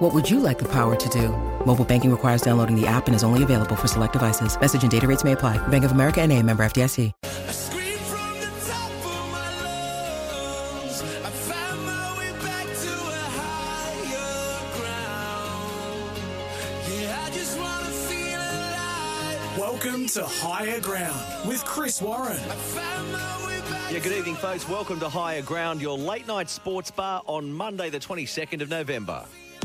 What would you like the power to do? Mobile banking requires downloading the app and is only available for select devices. Message and data rates may apply. Bank of America and a member FDIC. I scream from the top of my lungs. I find my way back to a higher ground. Yeah, I just wanna feel alive. Welcome to Higher Ground with Chris Warren. I find my way. Yeah, good evening, folks. Welcome to Higher Ground, your late night sports bar on Monday, the 22nd of November.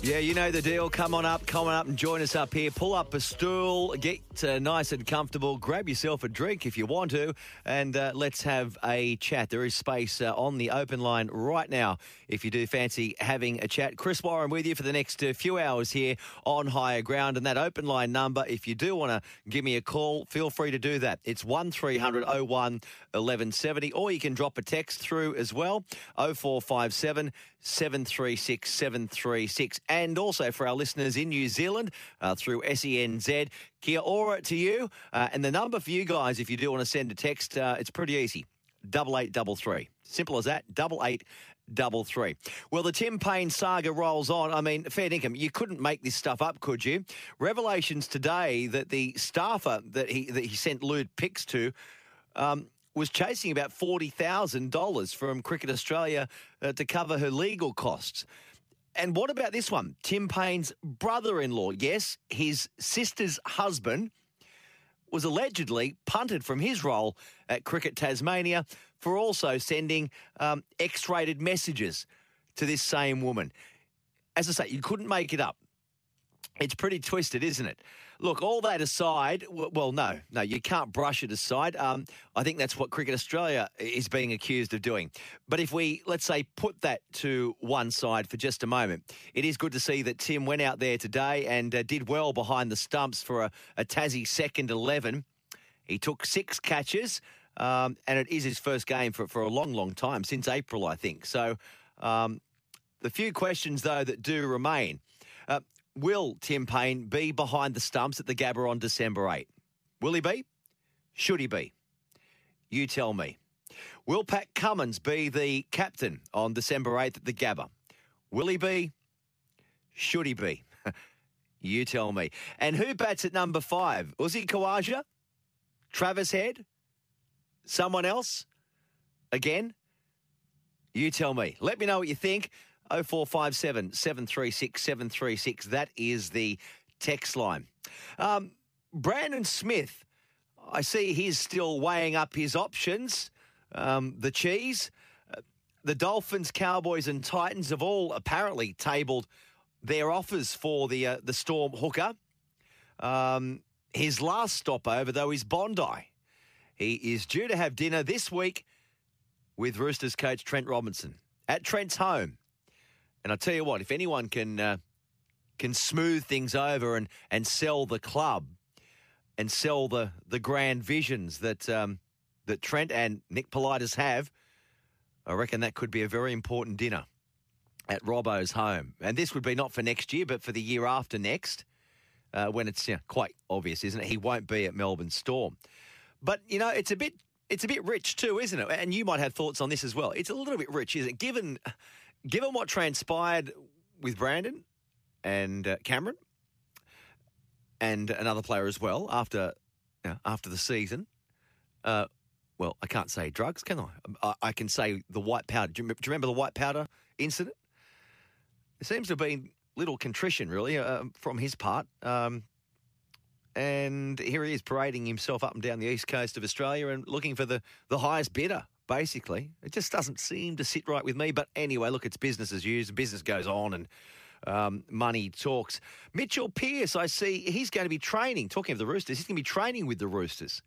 Yeah, you know the deal. Come on up, come on up and join us up here. Pull up a stool, get uh, nice and comfortable, grab yourself a drink if you want to, and uh, let's have a chat. There is space uh, on the open line right now if you do fancy having a chat. Chris Warren with you for the next uh, few hours here on Higher Ground. And that open line number, if you do want to give me a call, feel free to do that. It's 1300 01 1170, or you can drop a text through as well 0457 736 736. And also for our listeners in New Zealand uh, through SENZ, Kia ora to you. Uh, and the number for you guys, if you do want to send a text, uh, it's pretty easy double eight double three. Simple as that. Double eight double three. Well, the Tim Paine saga rolls on. I mean, fair income. You couldn't make this stuff up, could you? Revelations today that the staffer that he that he sent lewd pics to. Um, was chasing about $40,000 from Cricket Australia uh, to cover her legal costs. And what about this one? Tim Paine's brother in law. Yes, his sister's husband was allegedly punted from his role at Cricket Tasmania for also sending um, X rated messages to this same woman. As I say, you couldn't make it up. It's pretty twisted, isn't it? Look, all that aside, well, no, no, you can't brush it aside. Um, I think that's what Cricket Australia is being accused of doing. But if we, let's say, put that to one side for just a moment, it is good to see that Tim went out there today and uh, did well behind the stumps for a, a Tassie second 11. He took six catches, um, and it is his first game for, for a long, long time, since April, I think. So um, the few questions, though, that do remain. Uh, will Tim Paine be behind the stumps at the Gabba on December 8? Will he be? Should he be? You tell me. Will Pat Cummins be the captain on December 8th at the Gabba? Will he be? Should he be? you tell me. And who bats at number five? Uzi Khawaja? Travis Head? Someone else? Again? You tell me. Let me know what you think. 0457 736 736. That is the text line. Um, Brandon Smith, I see he's still weighing up his options. Um, the cheese. Uh, the Dolphins, Cowboys, and Titans have all apparently tabled their offers for the uh, the Storm hooker. Um, his last stopover, though, is Bondi. He is due to have dinner this week with Roosters coach Trent Robinson at Trent's home. And I tell you what, if anyone can uh, can smooth things over and and sell the club and sell the the grand visions that um, that Trent and Nick Politis have, I reckon that could be a very important dinner at Robbo's home. And this would be not for next year, but for the year after next, uh, when it's you know, quite obvious, isn't it? He won't be at Melbourne Storm. But you know, it's a bit it's a bit rich too, isn't it? And you might have thoughts on this as well. It's a little bit rich, isn't it? Given given what transpired with Brandon and uh, Cameron and another player as well after you know, after the season. Uh, well, I can't say drugs, can I? I, I can say the white powder. Do you, remember, do you remember the white powder incident? There seems to have been little contrition, really, uh, from his part. Um, and here he is parading himself up and down the east coast of Australia and looking for the, the highest bidder, basically. It just doesn't seem to sit right with me. But anyway, look, it's business as usual. Business goes on and um, money talks. Mitchell Pearce, I see he's going to be training, talking of the Roosters, he's going to be training with the Roosters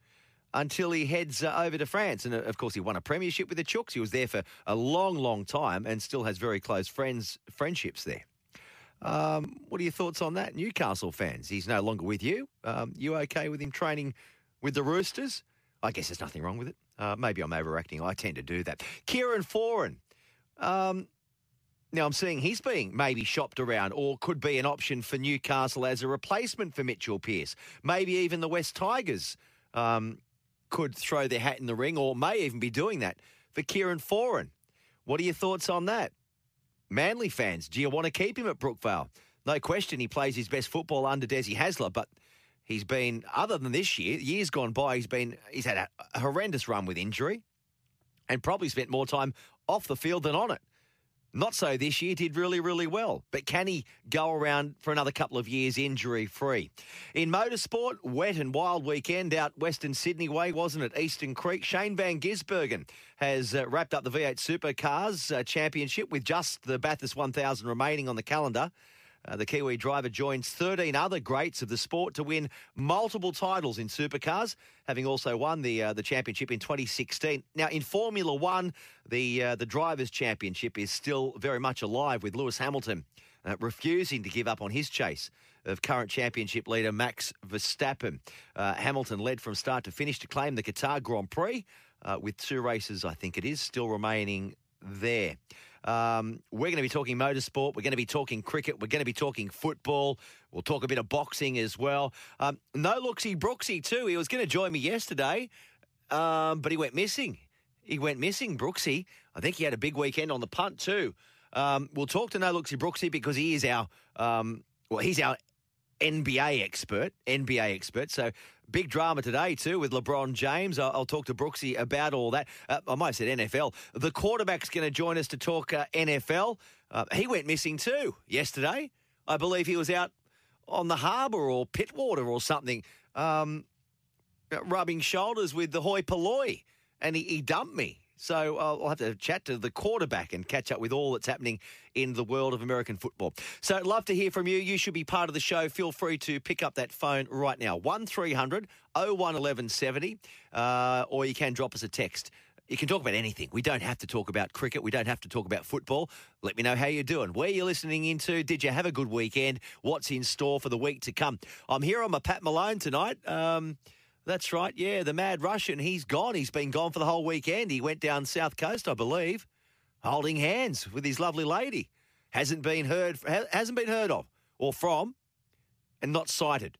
until he heads uh, over to France. And uh, of course, he won a premiership with the Chooks. He was there for a long, long time and still has very close friends, friendships there. Um, what are your thoughts on that, Newcastle fans? He's no longer with you. Um, you okay with him training with the Roosters? I guess there's nothing wrong with it. Uh, maybe I'm overacting. I tend to do that. Kieran Foran. Um, now I'm seeing he's being maybe shopped around or could be an option for Newcastle as a replacement for Mitchell Pearce. Maybe even the West Tigers um, could throw their hat in the ring or may even be doing that for Kieran Foran. What are your thoughts on that? Manly fans, do you want to keep him at Brookvale? No question he plays his best football under Desi Hasler, but he's been, other than this year, years gone by, he's been he's had a, horrendous run with injury and probably spent more time off the field than on it. Not so this year, did really, really well. But can he go around for another couple of years injury free? In motorsport, wet and wild weekend out Western Sydney way, wasn't it? Eastern Creek. Shane Van Gisbergen has uh, wrapped up the V8 Supercars uh, Championship with just the Bathurst 1000 remaining on the calendar. Uh, the Kiwi driver joins 13 other greats of the sport to win multiple titles in supercars, having also won the uh, the championship in 2016. Now, in Formula One, the uh, the drivers' championship is still very much alive, with Lewis Hamilton uh, refusing to give up on his chase of current championship leader Max Verstappen. Uh, Hamilton led from start to finish to claim the Qatar Grand Prix, uh, with two races, I think it is, still remaining there. Um, we're going to be talking motorsport. We're going to be talking cricket. We're going to be talking football. We'll talk a bit of boxing as well. Um, no looksy Brooksy too. He was going to join me yesterday, um, but he went missing. He went missing, Brooksy. I think he had a big weekend on the punt too. Um, we'll talk to No Looksy Brooksy because he is our um, well, he's our NBA expert, NBA expert. So big drama today too with LeBron James. I'll, I'll talk to Brooksy about all that. Uh, I might have said NFL. The quarterback's going to join us to talk uh, NFL. Uh, he went missing too yesterday. I believe he was out on the harbour or Pittwater or something, um, rubbing shoulders with the hoi polloi, and he, he dumped me. So I'll have to chat to the quarterback and catch up with all that's happening in the world of American football. So I'd love to hear from you. You should be part of the show. Feel free to pick up that phone right now 1300 01 1170, uh, or you can drop us a text. You can talk about anything. We don't have to talk about cricket. We don't have to talk about football. Let me know how you're doing. Where you're listening into. Did you have a good weekend? What's in store for the week to come? I'm here on my Pat Malone tonight. Um, that's right. Yeah, the Mad Russian. He's gone. He's been gone for the whole weekend. He went down South Coast, I believe, holding hands with his lovely lady. Hasn't been heard. Hasn't been heard of or from, and not sighted.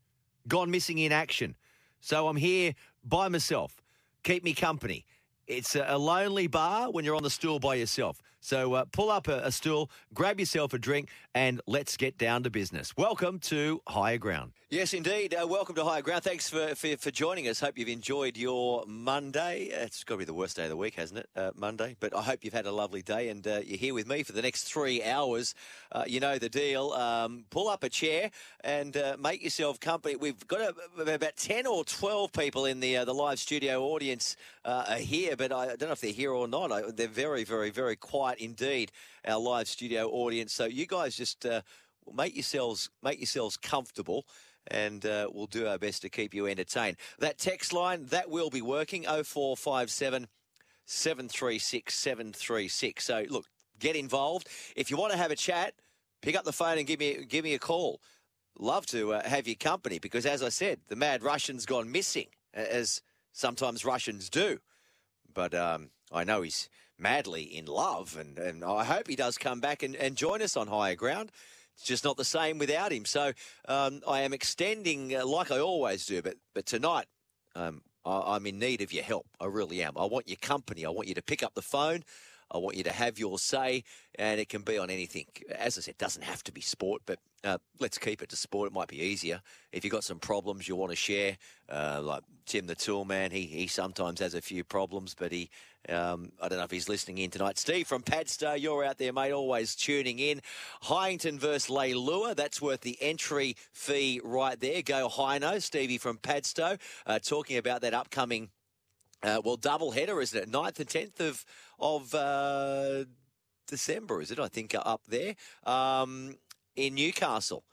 Gone missing in action. So I'm here by myself. Keep me company. It's a lonely bar when you're on the stool by yourself. So uh, pull up a, a, stool, grab yourself a drink, and let's get down to business. Welcome to Higher Ground. Yes, indeed. Uh, welcome to Higher Ground. Thanks for, for, for, joining us. Hope you've enjoyed your Monday. It's got to be the worst day of the week, hasn't it? Uh, Monday. But I hope you've had a lovely day and uh, you're here with me for the next three hours. Uh, you know the deal. Um, pull up a chair and uh, make yourself company. We've got a, about 10 or 12 people in the, the live studio audience here, but I don't know if they're here or not. I, they're very, very, very quiet indeed. Our live studio audience. So you guys just make yourselves make yourselves comfortable and uh, we'll do our best to keep you entertained. That text line, that will be working 0457 736 736. So, look, get involved. If you want to have a chat, pick up the phone and give me, give me a call. Love to uh, have your company because, as I said, the mad Russian's gone missing, as sometimes Russians do. But um, I know he's madly in love, and, and I hope he does come back and, and join us on higher ground. It's just not the same without him. So um, I am extending, uh, like I always do, but but tonight um, I, am in need of your help. I really am. I want your company. I want you to pick up the phone. I want you to have your say, and it can be on anything. As I said, it doesn't have to be sport, but uh, let's keep it to sport. It might be easier. If you've got some problems you want to share, uh, like Tim the Tool Man, he, he sometimes has a few problems, but he, um, I don't know if he's listening in tonight. Steve from Padstow, you're out there, mate, always tuning in. Heighington versus Leilua, that's worth the entry fee right there. Go Hino, Stevie from Padstow, uh, talking about that upcoming uh, well, double header, isn't it? 9th and 10th of, of uh, December, is it? I think up there um, in Newcastle.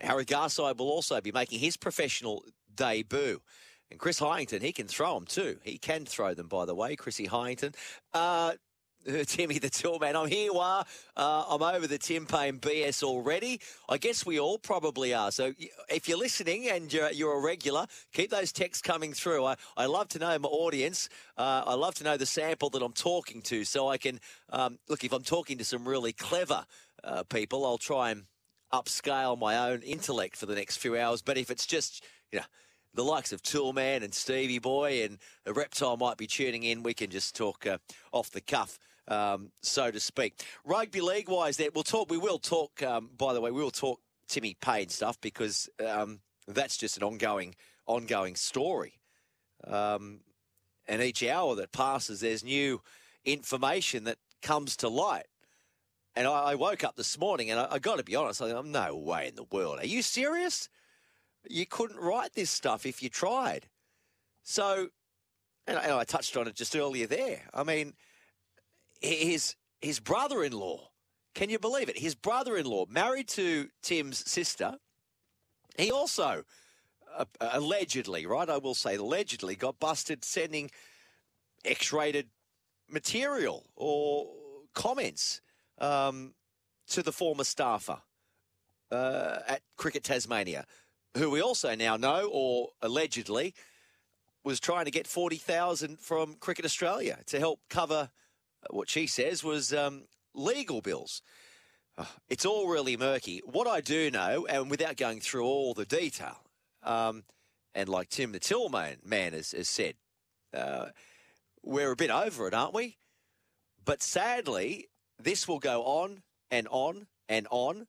Harry Garside will also be making his professional debut. And Chris Heighington, he can throw them too. He can throw them, by the way, Chrissy Heighington. Uh, Timmy the Tool Man. I'm here, Wah. Uh, I'm over the Tim Paine BS already. I guess we all probably are. So if you're listening and you're, you're a regular, keep those texts coming through. I, I love to know my audience. Uh, I love to know the sample that I'm talking to so I can, um, look, if I'm talking to some really clever uh, people, I'll try and upscale my own intellect for the next few hours. But if it's just, you know, the likes of Toolman and Stevie Boy and a reptile might be tuning in, we can just talk uh, off the cuff um, so to speak. Rugby league wise, there we'll talk. We will talk. Um, by the way, we will talk Timmy Paine stuff because um, that's just an ongoing, ongoing story. Um, and each hour that passes, there's new information that comes to light. And I, I woke up this morning, and I, I got to be honest, I'm no way in the world. Are you serious? You couldn't write this stuff if you tried. So, and I, and I touched on it just earlier there. I mean his his brother-in-law. Can you believe it? His brother-in-law, married to Tim's sister, he also uh, allegedly, right? I will say allegedly, got busted sending X-rated material or comments um, to the former staffer uh, at Cricket Tasmania, who we also now know, or allegedly, was trying to get forty thousand from Cricket Australia to help cover what she says was um, legal bills. Uh, it's all really murky. What I do know, and without going through all the detail, um, and like Tim the Tillman man has, has said, uh, we're a bit over it, aren't we? But sadly, this will go on and on and on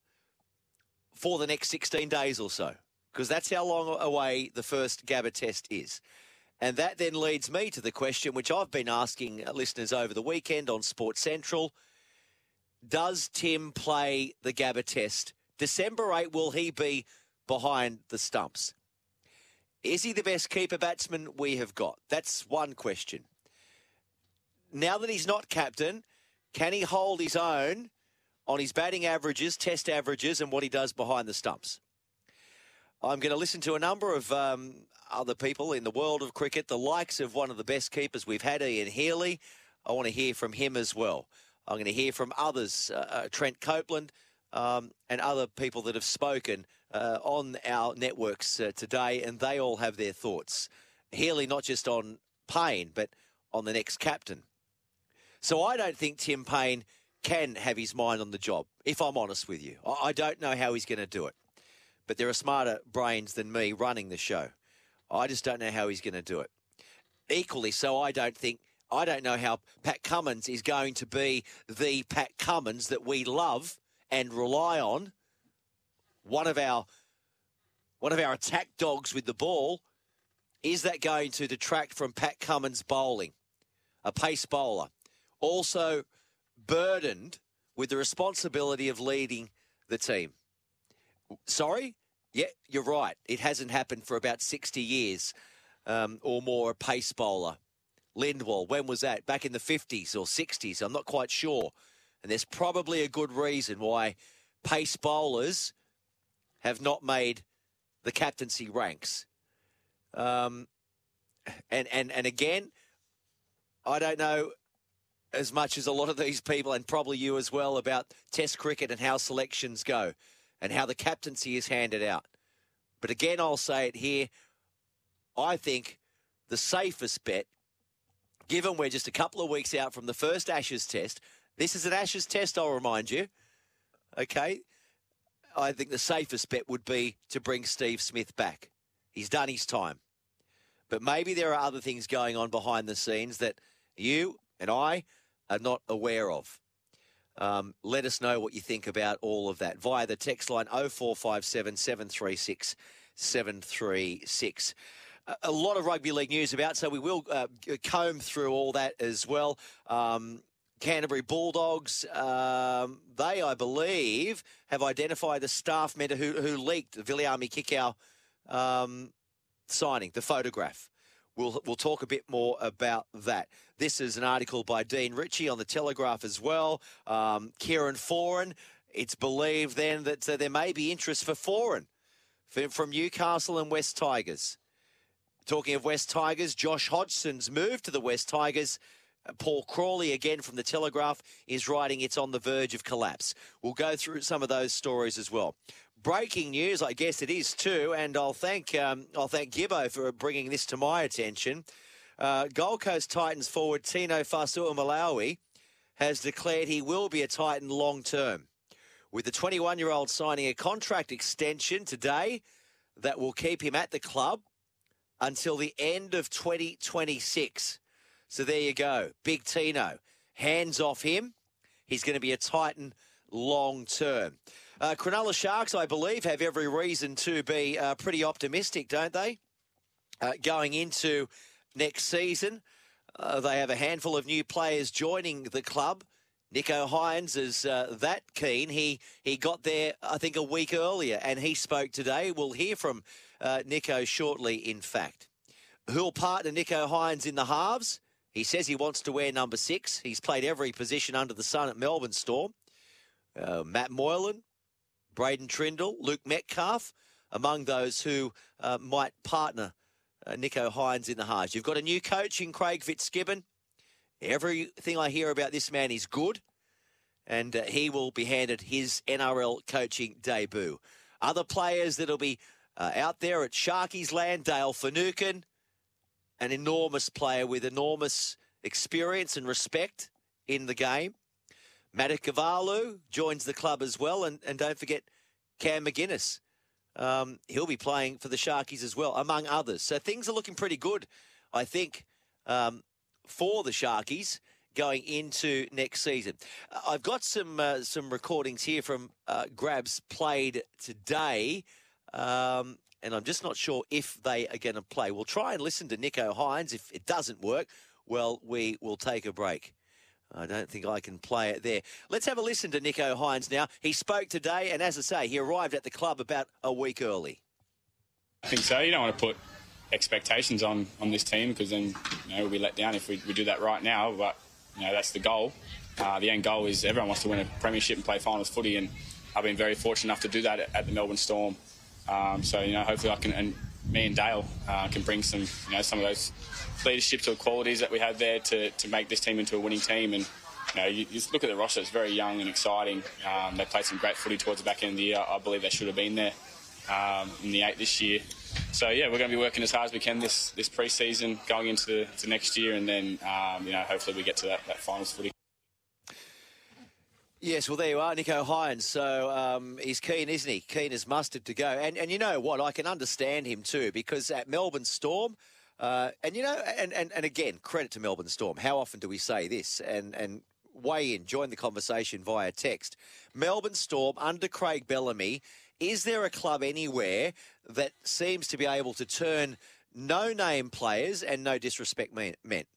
for the next 16 days or so, because that's how long away the first Gabba test is. And that then leads me to the question which I've been asking uh, listeners over the weekend on Sports Central. Does Tim play the Gabba test? December 8, will he be behind the stumps? Is he the best keeper batsman we have got? That's one question. Now that he's not captain, can he hold his own on his batting averages, test averages, and what he does behind the stumps? I'm going to listen to a number of um, other people in the world of cricket, the likes of one of the best keepers we've had, Ian Healy. I want to hear from him as well. I'm going to hear from others, uh, uh, Trent Copeland, um, and other people that have spoken uh, on our networks uh, today, and they all have their thoughts. Healy, not just on Paine, but on the next captain. So I don't think Tim Paine can have his mind on the job, if I'm honest with you. I don't know how he's going to do it. But there are smarter brains than me running the show. I just don't know how he's going to do it. Equally so, I don't think I don't know how Pat Cummins is going to be the Pat Cummins that we love and rely on. One of our one of our attack dogs with the ball. Is that going to detract from Pat Cummins' bowling? A pace bowler. Also burdened with the responsibility of leading the team. Sorry? Yeah, you're right. It hasn't happened for about 60 years um, or more, a pace bowler. Lindwall, when was that? Back in the 50s or 60s? I'm not quite sure. And there's probably a good reason why pace bowlers have not made the captaincy ranks. Um, and, and, and again, I don't know as much as a lot of these people, and probably you as well, about Test cricket and how selections go and how the captaincy is handed out. But again, I'll say it here. I think the safest bet, given we're just a couple of weeks out from the first Ashes test, this is an Ashes test, I'll remind you. Okay. I think the safest bet would be to bring Steve Smith back. He's done his time. But maybe there are other things going on behind the scenes that you and I are not aware of. Um, let us know what you think about all of that via the text line 0457 736 736. A- lot of rugby league news about, so we will uh, comb through all that as well. Um, Canterbury Bulldogs, um, they, I believe, have identified the staff member who, who leaked the Viliami Kikau um, signing, the photograph. We'll, we'll talk a bit more about that. This is an article by Dean Ritchie on the Telegraph as well. Um, Kieran Foran, it's believed then that uh, there may be interest for Foran from, Newcastle and West Tigers. Talking of West Tigers, Josh Hodgson's move to the West Tigers. Uh, Paul Crawley, again from the Telegraph, is writing it's on the verge of collapse. We'll go through some of those stories as well. Breaking news, I guess it is too, and I'll thank um, I'll thank Gibbo for bringing this to my attention. Uh, Gold Coast Titans forward Tino Fa'asuamaleaui has declared he will be a Titan long term, with the 21 year old signing a contract extension today that will keep him at the club until the end of 2026. So there you go. Big Tino. Hands off him. He's going to be a Titan long term. Uh, Cronulla Sharks, I believe, have every reason to be uh, pretty optimistic, don't they? Uh, going into next season, uh, they have a handful of new players joining the club. Nicho Hynes is uh, that keen. He he got there, I think, a week earlier, and he spoke today. We'll hear from uh, Nicho shortly. In fact, who'll partner Nicho Hynes in the halves? He says he wants to wear number six. He's played every position under the sun at Melbourne Storm. Uh, Matt Moylan, Braydon Trindall, Luke Metcalf, among those who uh, might partner uh, Nicho Hynes in the halves. You've got a new coach in Craig Fitzgibbon. Everything I hear about this man is good, and uh, he will be handed his NRL coaching debut. Other players that'll be uh, out there at Sharkies Land, Dale Finucane, an enormous player with enormous experience and respect in the game. Matakavalu joins the club as well, and, and don't forget Cam McInnes. Um, he'll be playing for the Sharkies as well, among others. So things are looking pretty good, I think, um, for the Sharkies going into next season. Uh, I've got some uh, some recordings here from uh, Grabs played today, um, and I'm just not sure if they are going to play. We'll try and listen to Nicho Hynes. If it doesn't work, well, we will take a break. I don't think I can play it there. Let's have a listen to Nicho Hynes now. He spoke today, and as I say, he arrived at the club about a week early. I think so. You don't want to put expectations on, on this team because then you know, we'll be let down if we, we do that right now. But you know that's the goal. Uh, the end goal is everyone wants to win a premiership and play finals footy, and I've been very fortunate enough to do that at, at the Melbourne Storm. Um, so you know, hopefully I can and me and Dale uh, can bring some you know some of those leadership qualities that we have there to, to make this team into a winning team. And you know, you, you look at the roster; it's very young and exciting. Um, they played some great footy towards the back end of the year. I believe they should have been there um, in the eight this year. So yeah, we're going to be working as hard as we can this this pre-season, going into the, next year, and then um, you know hopefully we get to that, that finals footy. Yes, well, there you are, Nicho Hynes. So um, he's keen, isn't he? Keen as mustard to go. And and you know what? I can understand him too because at Melbourne Storm, uh, and you know, and, and and again, credit to Melbourne Storm. How often do we say this? And and weigh in, join the conversation via text. Melbourne Storm under Craig Bellamy. Is there a club anywhere that seems to be able to turn no-name players and no disrespect meant,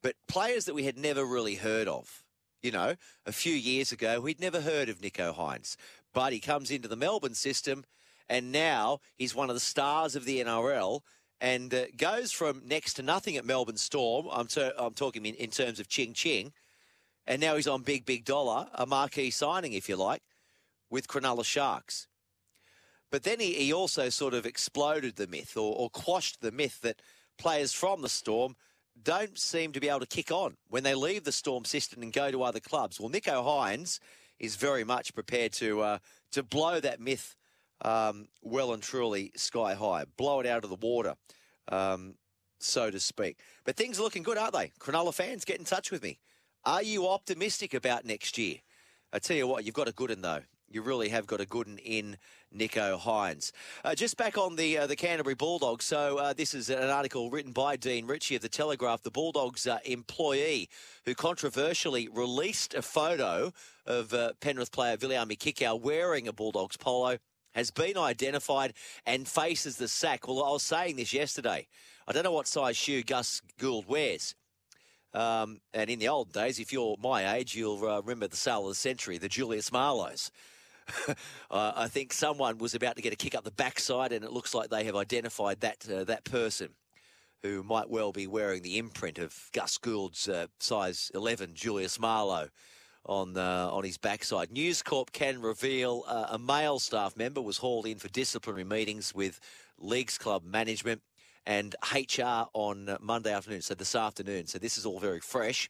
but players that we had never really heard of? You know, a few years ago, we'd never heard of Nicho Hynes, but he comes into the Melbourne system, and now he's one of the stars of the NRL and uh, goes from next to nothing at Melbourne Storm. I'm, ter- I'm talking in, in terms of ching ching, and now he's on big, big dollar, a marquee signing, if you like, with Cronulla Sharks. But then he, he also sort of exploded the myth or, or quashed the myth that players from the Storm don't seem to be able to kick on when they leave the Storm system and go to other clubs. Well, Nicho Hynes is very much prepared to uh, to blow that myth um, well and truly sky high, blow it out of the water, um, so to speak. But things are looking good, aren't they? Cronulla fans, get in touch with me. Are you optimistic about next year? I tell you what, you've got a good one though. you really have got a good one in Nicho Hynes. Uh, just back on the uh, the Canterbury Bulldogs. So uh, this is an article written by Dean Ritchie of the Telegraph. The Bulldogs uh, employee who controversially released a photo of uh, Penrith player Viliami Kikau wearing a Bulldogs polo has been identified and faces the sack. Well, I was saying this yesterday. I don't know what size shoe Gus Gould wears. Um, and in the old days, if you're my age, you'll uh, remember the sale of the century, the Julius Marlowes. I think someone was about to get a kick up the backside, and it looks like they have identified that uh, that person who might well be wearing the imprint of Gus Gould's uh, size 11 Julius Marlowe on uh, on his backside. News Corp can reveal uh, a male staff member was hauled in for disciplinary meetings with Leagues Club management and HR on Monday afternoon, so this afternoon. So this is all very fresh.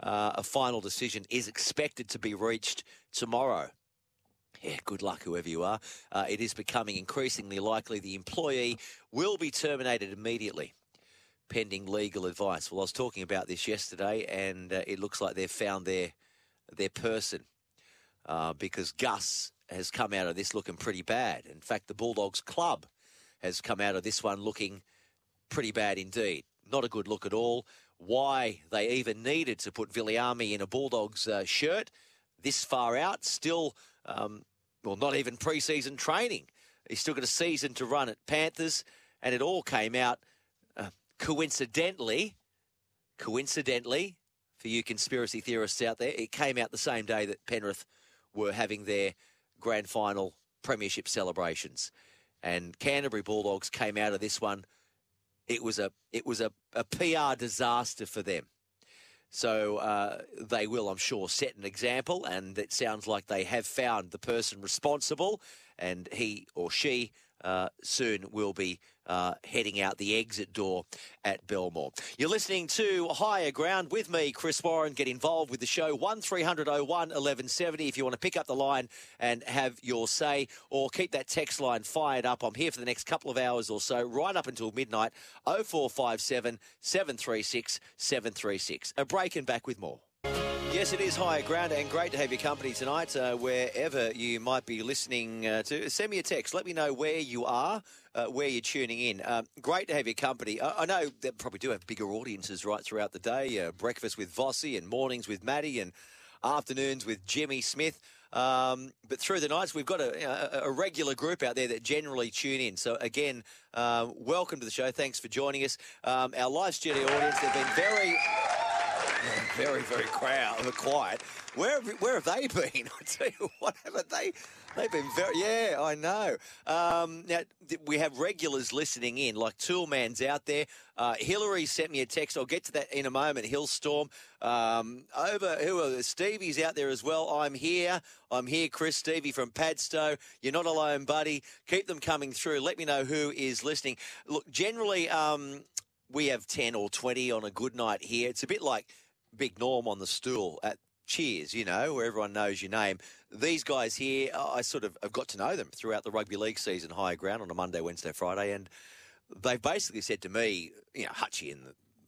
Uh, a final decision is expected to be reached tomorrow. Yeah, good luck, whoever you are. Uh, it is becoming increasingly likely the employee will be terminated immediately, pending legal advice. Well, I was talking about this yesterday, and uh, it looks like they've found their their person uh, because Gus has come out of this looking pretty bad. In fact, the Bulldogs club has come out of this one looking pretty bad indeed. Not a good look at all. Why they even needed to put Viliami in a Bulldogs uh, shirt this far out, still, um, well, not even pre-season training. He's still got a season to run at Panthers, and it all came out uh, coincidentally, coincidentally, for you conspiracy theorists out there, it came out the same day that Penrith were having their grand final premiership celebrations. And Canterbury Bulldogs came out of this one. It was a it was a, a PR disaster for them. So uh, they will, I'm sure, set an example, and it sounds like they have found the person responsible, and he or she uh, soon will be uh, heading out the exit door at Belmore. You're listening to Higher Ground with me, Chris Warren. Get involved with the show, 1300 01 1170 if you want to pick up the line and have your say, or keep that text line fired up. I'm here for the next couple of hours or so, right up until midnight, 0457 736 736. A break and back with more. Yes, it is higher ground and great to have your company tonight, uh, wherever you might be listening uh, to. Send me a text. Let me know where you are, uh, where you're tuning in. Um, great to have your company. I, I know they probably do have bigger audiences right throughout the day. Uh, breakfast with Vossi and mornings with Maddie and afternoons with Jimmy Smith. Um, but through the nights, we've got a, a, regular group out there that generally tune in. So, again, uh, welcome to the show. Thanks for joining us. Um, our live studio audience, they've been very very, very crowd, quiet. Where have, where have they been? I tell you what, haven't they? They've been very, yeah, I know. Um, now, we have regulars listening in, like Toolman's out there. Uh, Hillary sent me a text. I'll get to that in a moment. Hillstorm. Um, over, who are Stevie's out there as well. I'm here. I'm here, Chris Stevie from Padstow. You're not alone, buddy. Keep them coming through. Let me know who is listening. Look, generally, um, we have 10 or 20 on a good night here. It's a bit like Big Norm on the stool at Cheers, you know, where everyone knows your name. These guys here, I sort of have got to know them throughout the rugby league season, higher ground on a Monday, Wednesday, Friday, and they've basically said to me, you know, Hutchie and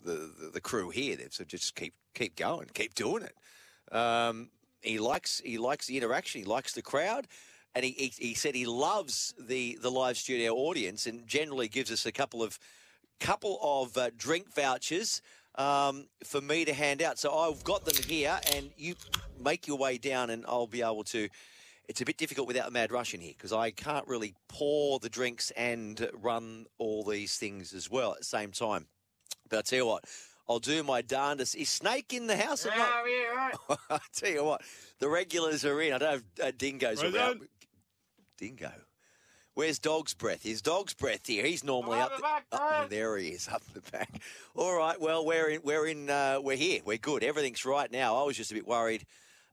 the, the, the crew here, they've said just keep keep going, keep doing it. Um, he likes he likes the interaction, he likes the crowd, and he, he, he said he loves the the live studio audience, and generally gives us a couple of couple of uh, drink vouchers um, for me to hand out. So I've got them here, and you make your way down, and I'll be able to. It's a bit difficult without the Mad Rush in here because I can't really pour the drinks and run all these things as well at the same time. But I tell you what, I'll do my darndest. Is Snake in the house or not? I tell you what, the regulars are in. I don't have uh, dingoes around. Dingo. Where's Dog's Breath? Is Dog's Breath here? He's normally up, the, up there. He is up the back. All right. Well, we're in. We're in. Uh, we're here. We're good. Everything's right now. I was just a bit worried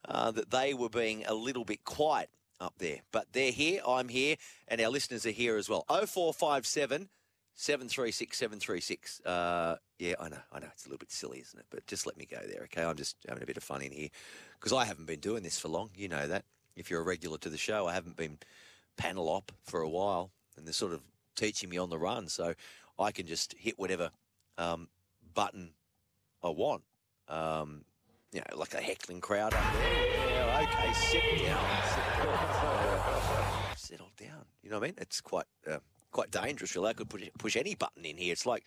uh, that they were being a little bit quiet up there, but they're here. I'm here, and our listeners are here as well. Oh four five seven. 736 736. Uh, yeah, I know, I know. It's a little bit silly, isn't it? But just let me go there, okay? I'm just having a bit of fun in here because I haven't been doing this for long. You know that. If you're a regular to the show, I haven't been panel op for a while, and they're sort of teaching me on the run, so I can just hit whatever um, button I want. Um, you know, like a heckling crowd up there. Yeah, okay, sit down. Sit down. Settle down. You know what I mean? It's quite uh, quite dangerous, really. I could push, push any button in here. It's like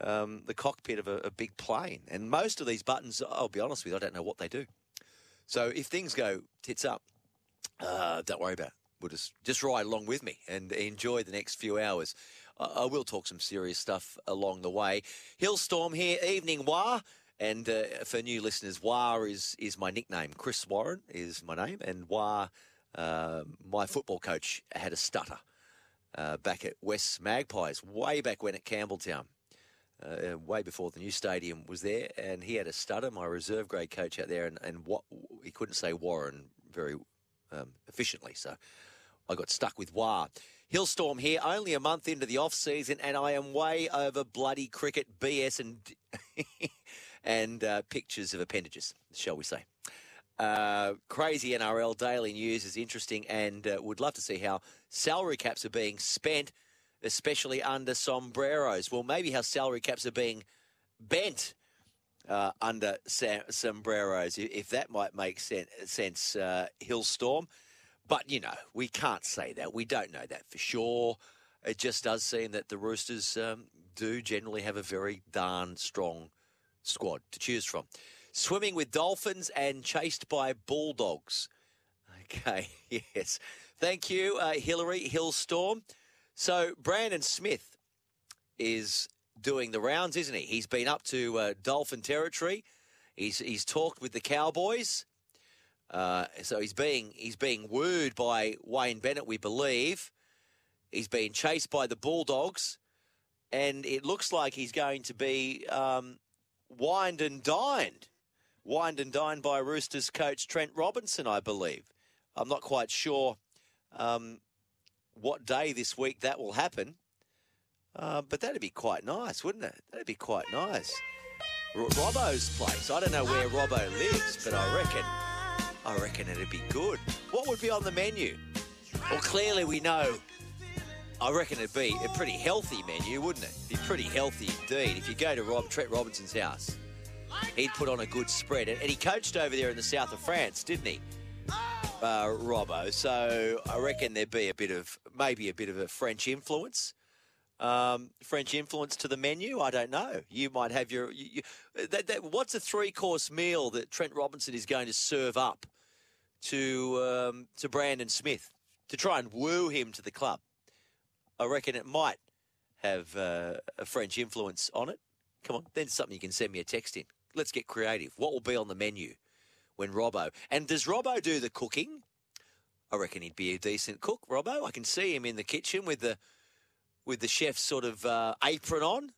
um, the cockpit of a, a big plane. And most of these buttons, I'll be honest with you, I don't know what they do. So if things go tits up, uh, don't worry about it. We'll just, just ride along with me and enjoy the next few hours. I, I will talk some serious stuff along the way. Hillstorm here, evening wah. And uh, for new listeners, Wah is, is my nickname. Chris Warren is my name. And Wah, uh, my football coach, had a stutter uh, back at West Magpies, way back when at Campbelltown, uh, way before the new stadium was there. And he had a stutter, my reserve grade coach out there, and, and what he couldn't say Warren very um, efficiently. So I got stuck with Wah. Hillstorm here, only a month into the off season, and I am way over bloody cricket BS and and uh, pictures of appendages, shall we say. Uh, crazy NRL daily news is interesting, and uh, would love to see how salary caps are being spent, especially under sombreros. Well, maybe how salary caps are being bent uh, under sa- sombreros, if that might make sen- sense, uh, Hillstorm. But, you know, we can't say that. We don't know that for sure. It just does seem that the Roosters um, do generally have a very darn strong squad to choose from. Swimming with dolphins and chased by bulldogs. Okay, yes. Thank you, uh, Hillary Hillstorm. So, Brandon Smith is doing the rounds, isn't he? He's been up to uh, Dolphin territory. He's he's talked with the Cowboys. Uh, so he's being he's being wooed by Wayne Bennett, we believe. He's being chased by the Bulldogs, and it looks like he's going to be um, wined and dined. Wined and dined by Roosters coach Trent Robinson, I believe. I'm not quite sure um, what day this week that will happen, uh, but that'd be quite nice, wouldn't it? That'd be quite nice. R- Robbo's place. I don't know where Robbo lives, but I reckon, I reckon it'd be good. What would be on the menu? Well, clearly we know. I reckon it'd be a pretty healthy menu, wouldn't it? Be pretty healthy indeed. If you go to Rob Trent Robinson's house, he'd put on a good spread, and and he coached over there in the south of France, didn't he? uh, Robbo. So I reckon there'd be a bit of maybe a bit of a French influence. Um, French influence to the menu. I don't know. You might have your. You, you, that, that, what's a three course meal that Trent Robinson is going to serve up to um, to Brandon Smith to try and woo him to the club? I reckon it might have uh, a French influence on it. Come on, then something you can send me a text in. Let's get creative. What will be on the menu? when Robbo. And does Robbo do the cooking? I reckon he'd be a decent cook, Robbo. I can see him in the kitchen with the with the chef's sort of uh, apron on.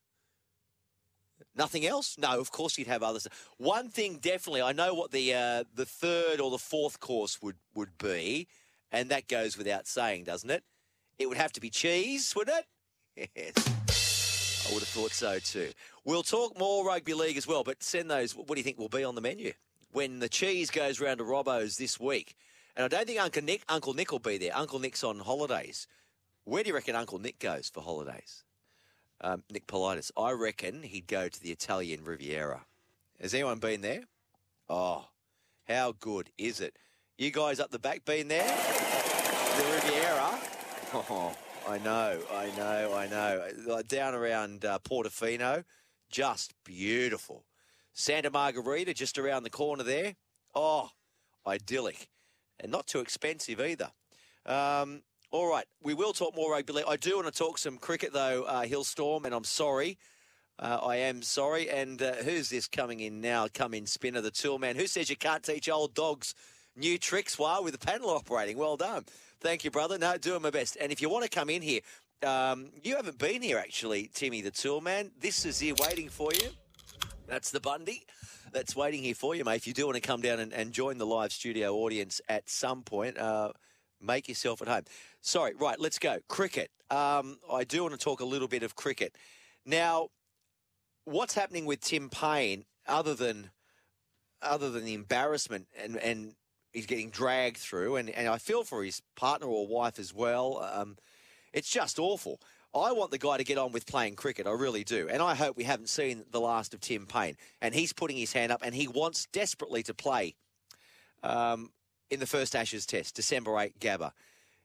Nothing else? No, of course you'd have others. One thing definitely, I know what the uh, the third or the fourth course would would be, and that goes without saying, doesn't it? It would have to be cheese, wouldn't it? Yes. I would have thought so too. We'll talk more rugby league as well, but send those. What do you think will be on the menu when the cheese goes round to Robbo's this week? And I don't think Uncle Nick, Uncle Nick will be there. Uncle Nick's on holidays. Where do you reckon Uncle Nick goes for holidays? Um, Nick Politis. I reckon he'd go to the Italian Riviera. Has anyone been there? Oh, how good is it? You guys up the back been there? The Riviera? Oh, I know, I know, I know. Down around uh, Portofino, just beautiful. Santa Margherita, just around the corner there. Oh, idyllic. And not too expensive either. Um, all right, we will talk more rugby league. I do want to talk some cricket, though, uh, Hillstorm, and I'm sorry. Uh, I am sorry. And uh, who's this coming in now? Come in, spinner, the tool man. Who says you can't teach old dogs new tricks while with the panel operating? Well done. Thank you, brother. No, doing my best. And if you want to come in here, um, you haven't been here actually, Timmy, the tool man. This is here waiting for you. That's the Bundy. That's waiting here for you, mate. If you do want to come down and, and join the live studio audience at some point, uh, make yourself at home. Sorry, right, let's go. Cricket. Um, I do want to talk a little bit of cricket. Now, what's happening with Tim Paine, other than other than the embarrassment and, and he's getting dragged through, and, and I feel for his partner or wife as well. Um, it's just awful. I want the guy to get on with playing cricket. I really do. And I hope we haven't seen the last of Tim Paine. And he's putting his hand up and he wants desperately to play um, in the first Ashes test, December 8, Gabba.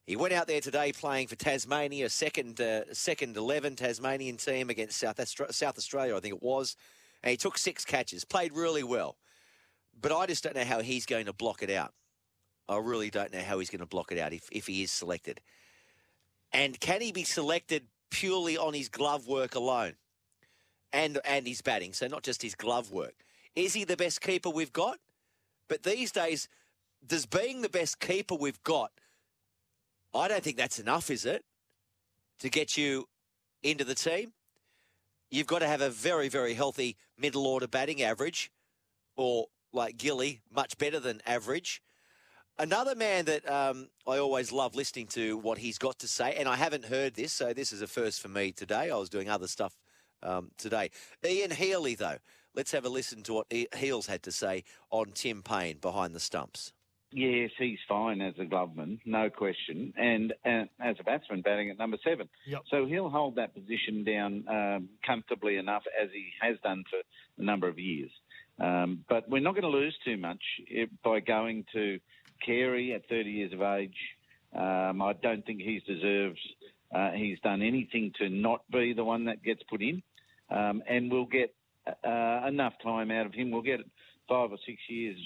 He went out there today playing for Tasmania, second uh, second 11 Tasmanian team against South, Austra- South Australia, I think it was. And he took six catches, played really well. But I just don't know how he's going to block it out. I really don't know how he's going to block it out if, if he is selected. And can he be selected purely on his glove work alone and and his batting? So not just his glove work. Is he the best keeper we've got? But these days, does being the best keeper we've got, I don't think that's enough, is it? To get you into the team? You've got to have a very, very healthy middle order batting average, or like Gilly, much better than average. Another man that um, I always love listening to what he's got to say, and I haven't heard this, so this is a first for me today. I was doing other stuff um, today. Ian Healy, though, let's have a listen to what Heels had to say on Tim Paine behind the stumps. Yes, he's fine as a gloveman, no question, and, and as a batsman batting at number seven. Yep. So he'll hold that position down um, comfortably enough as he has done for a number of years. Um, but we're not going to lose too much by going to Carey at 30 years of age. Um, I don't think he's deserved. Uh, he's done anything to not be the one that gets put in, um, and we'll get uh, enough time out of him. We'll get five or six years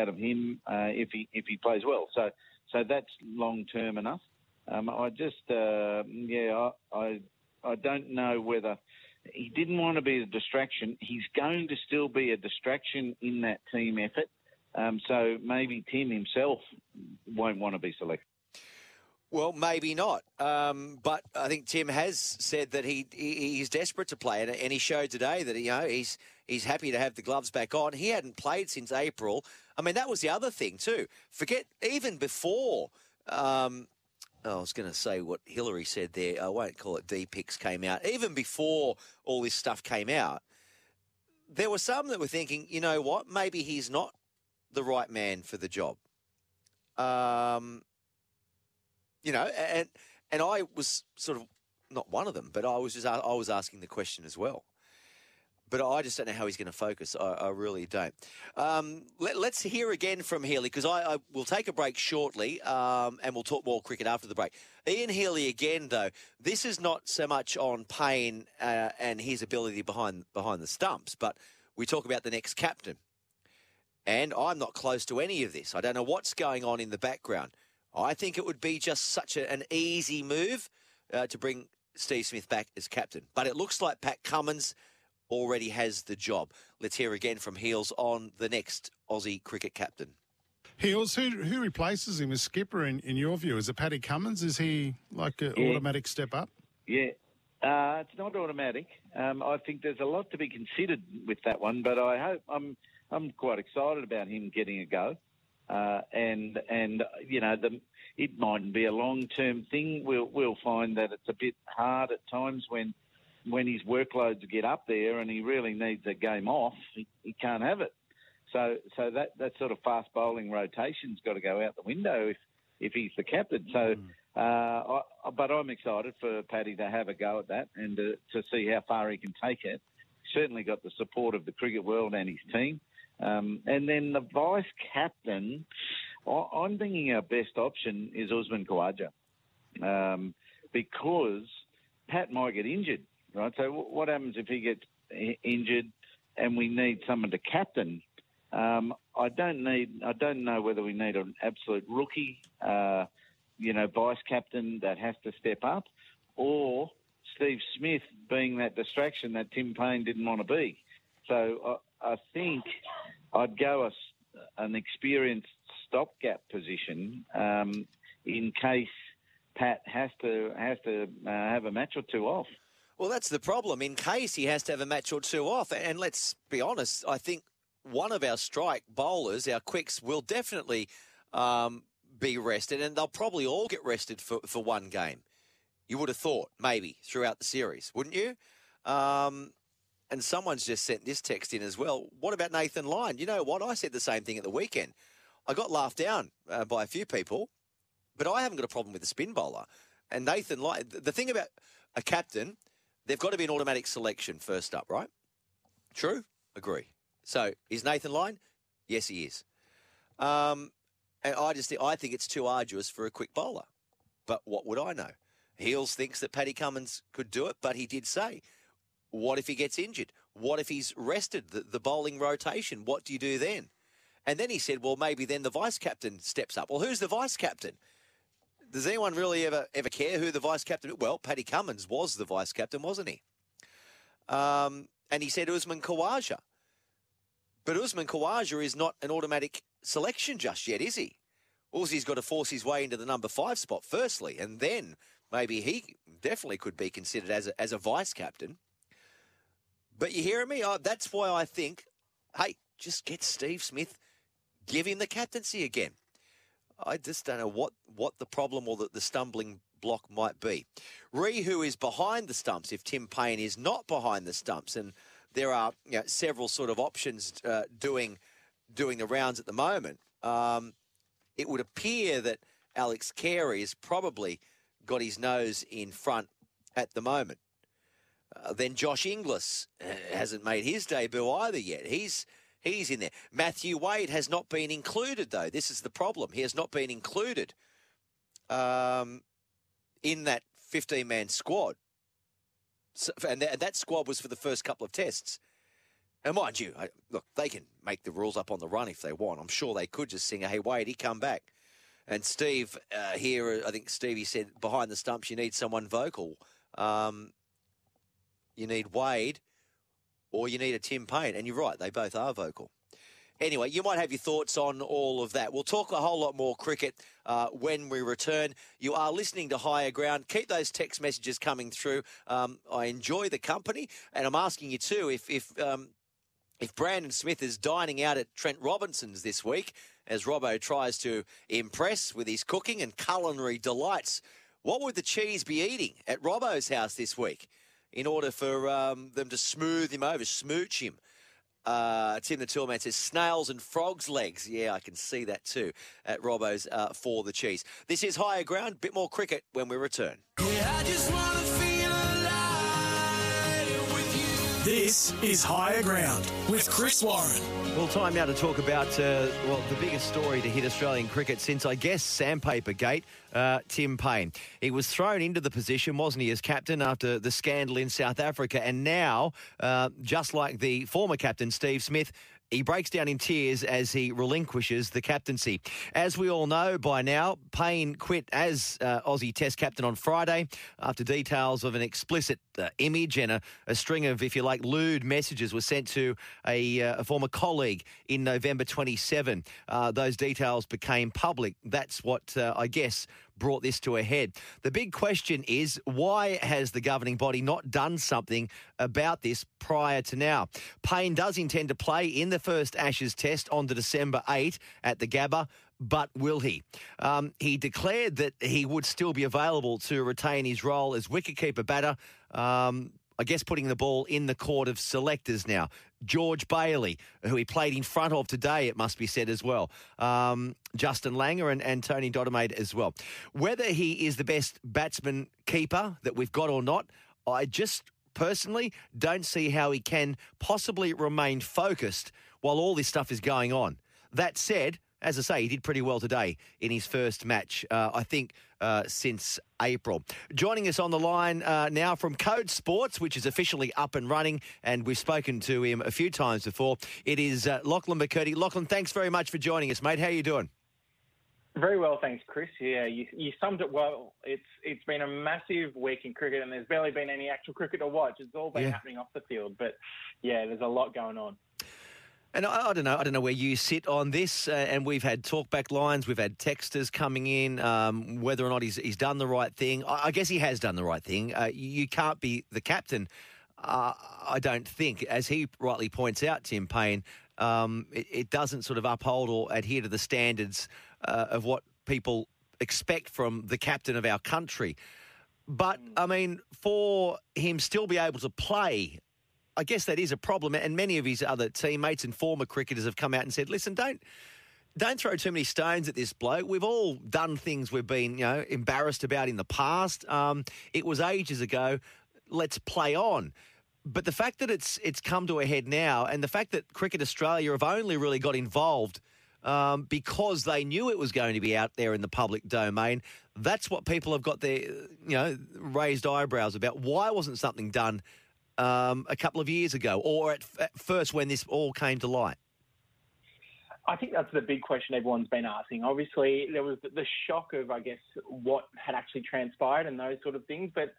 out of him uh, if he if he plays well. So so that's long term enough. Um, I just uh, yeah I, I I don't know whether he didn't want to be a distraction. He's going to still be a distraction in that team effort. Um, so maybe Tim himself won't want to be selected. Well, maybe not. Um, but I think Tim has said that he, he he's desperate to play, and, and he showed today that you know he's he's happy to have the gloves back on. He hadn't played since April. I mean, that was the other thing too. Forget even before. Um, I was going to say what Hillary said there. I won't call it D picks came out. Even before all this stuff came out, there were some that were thinking, you know what, maybe he's not the right man for the job. Um, you know, and and I was sort of not one of them, but I was just I was asking the question as well. But I just don't know how he's going to focus. I, I really don't. Um, let, us hear again from Healy because I, I will take a break shortly, um, and we'll talk more cricket after the break. Ian Healy again, though. This is not so much on Paine uh, and his ability behind behind the stumps, but we talk about the next captain. And I'm not close to any of this. I don't know what's going on in the background. I think it would be just such a, an easy move uh, to bring Steve Smith back as captain. But it looks like Pat Cummins already has the job. Let's hear again from Heels on the next Aussie cricket captain. Heels, who who replaces him as skipper in, in your view? Is it Paddy Cummins? Is he like an Yeah. automatic step up? Yeah, uh, it's not automatic. Um, I think there's a lot to be considered with that one, but I hope I'm I'm quite excited about him getting a go. Uh, and and you know the it mightn't be a long term thing. We'll we'll find that it's a bit hard at times when when his workloads get up there and he really needs a game off. He, he can't have it. So so that that sort of fast bowling rotation's got to go out the window if if he's the captain. So. Uh, I, but I'm excited for Paddy to have a go at that and to, to see how far he can take it. Certainly got the support of the cricket world and his team. Um, and then the vice captain, I'm thinking our best option is Usman Khawaja um, because Pat might get injured, right? So what happens if he gets injured and we need someone to captain? Um, I don't need. I don't know whether we need an absolute rookie, uh, you know, vice captain that has to step up, or Steve Smith being that distraction that Tim Paine didn't want to be. So I, I think I'd go a an experienced stopgap position um, in case Pat has to has to uh, have a match or two off. Well, that's the problem. In case he has to have a match or two off, and let's be honest, I think one of our strike bowlers, our quicks, will definitely um, be rested, and they'll probably all get rested for, for one game. You would have thought, maybe, throughout the series, wouldn't you? Um, and someone's just sent this text in as well. What about Nathan Lyon? You know what? I said the same thing at the weekend. I got laughed down uh, by a few people, but I haven't got a problem with the spin bowler. And Nathan Lyon, the thing about a captain, they've got to be an automatic selection first up, right? True? Agree. So is Nathan Lyon? Yes, he is. Um, and I just think, I think it's too arduous for a quick bowler. But what would I know? Heels thinks that Paddy Cummins could do it, but he did say, what if he gets injured? What if he's rested the, the bowling rotation? What do you do then? And then he said, well, maybe then the vice captain steps up. Well, who's the vice captain? Does anyone really ever ever care who the vice captain? Well, Paddy Cummins was the vice captain, wasn't he? Um, and he said Usman Khawaja. But Usman Khawaja is not an automatic selection just yet, is he? Uzi's got to force his way into the number five spot firstly, and then maybe he definitely could be considered as a, as a vice captain. But you hearing me? Oh, that's why I think, hey, just get Steve Smith, give him the captaincy again. I just don't know what, what the problem or the, the stumbling block might be. Ree, who is behind the stumps, if Tim Paine is not behind the stumps, and there are you know, several sort of options uh, doing doing the rounds at the moment. Um, it would appear that Alex Carey has probably got his nose in front at the moment. Uh, then Josh Inglis uh, hasn't made his debut either yet. He's he's in there. Matthew Wade has not been included though. This is the problem. He has not been included um, in that 15-man squad. So, and that, that squad was for the first couple of tests. And mind you, I, look, they can make the rules up on the run if they want. I'm sure they could just sing, "Hey, Wade, he come back." And Steve uh, here, I think Stevie said behind the stumps, you need someone vocal. Um, you need Wade, or you need a Tim Paine, and you're right, they both are vocal. Anyway, you might have your thoughts on all of that. We'll talk a whole lot more cricket uh, when we return. You are listening to Higher Ground. Keep those text messages coming through. Um, I enjoy the company, and I'm asking you too if if um, if Brandon Smith is dining out at Trent Robinson's this week, as Robbo tries to impress with his cooking and culinary delights, what would the cheese be eating at Robbo's house this week in order for um, them to smooth him over, smooch him? Uh, Tim the Toolman says snails and frogs' legs. Yeah, I can see that too at Robbo's uh, for the cheese. This is Higher Ground. Bit more cricket when we return. Yeah, This is Higher Ground with Chris Warren. Well, time now to talk about uh, well the biggest story to hit Australian cricket since I guess Sandpaper Gate. Uh, Tim Paine. He was thrown into the position, wasn't he, as captain after the scandal in South Africa, and now, uh, just like the former captain Steve Smith. He breaks down in tears as he relinquishes the captaincy. As we all know by now, Paine quit as uh, Aussie Test captain on Friday after details of an explicit uh, image and a, a string of, if you like, lewd messages were sent to a, uh, a former colleague in November 27. Uh, those details became public. That's what uh, I guess brought this to a head. The big question is why has the governing body not done something about this prior to now? Paine does intend to play in the first Ashes test on the December 8 at the Gabba. But will he? Um, he declared that he would still be available to retain his role as wicketkeeper batter. Um, I guess putting the ball in the court of selectors now. George Bailey, who he played in front of today, it must be said as well. Um, Justin Langer and, and Tony Dodemaide as well. Whether he is the best batsman keeper that we've got or not, I just personally don't see how he can possibly remain focused while all this stuff is going on. That said, as I say, he did pretty well today in his first match, uh, I think, uh, since April. Joining us on the line uh, now from Code Sports, which is officially up and running, and we've spoken to him a few times before. It is uh, Lachlan McKirdy. Lachlan, thanks very much for joining us, mate. How are you doing? Very well, thanks, Chris. Yeah, you, you summed it well. It's it's been a massive week in cricket, and there's barely been any actual cricket to watch. It's all been Yeah. happening off the field, but yeah, there's a lot going on. And I, I don't know. I don't know where you sit on this. Uh, and we've had talkback lines. We've had texters coming in. Um, whether or not he's he's done the right thing. I, I guess he has done the right thing. Uh, you, can't be the captain. Uh, I don't think, as he rightly points out, Tim Paine. Um, it, it doesn't sort of uphold or adhere to the standards uh, of what people expect from the captain of our country. But I mean, for him still be able to play I guess that is a problem, and many of his other teammates and former cricketers have come out and said, "Listen, don't don't throw too many stones at this bloke. We've all done things we've been, you know, embarrassed about in the past. Um, it was ages ago. Let's play on. But the fact that it's it's come to a head now, and the fact that Cricket Australia have only really got involved um, because they knew it was going to be out there in the public domain, that's what people have got their you know raised eyebrows about. Why wasn't something done um, a couple of years ago, or at, at first when this all came to light? I think that's the big question everyone's been asking. Obviously, there was the shock of, I guess, what had actually transpired and those sort of things. But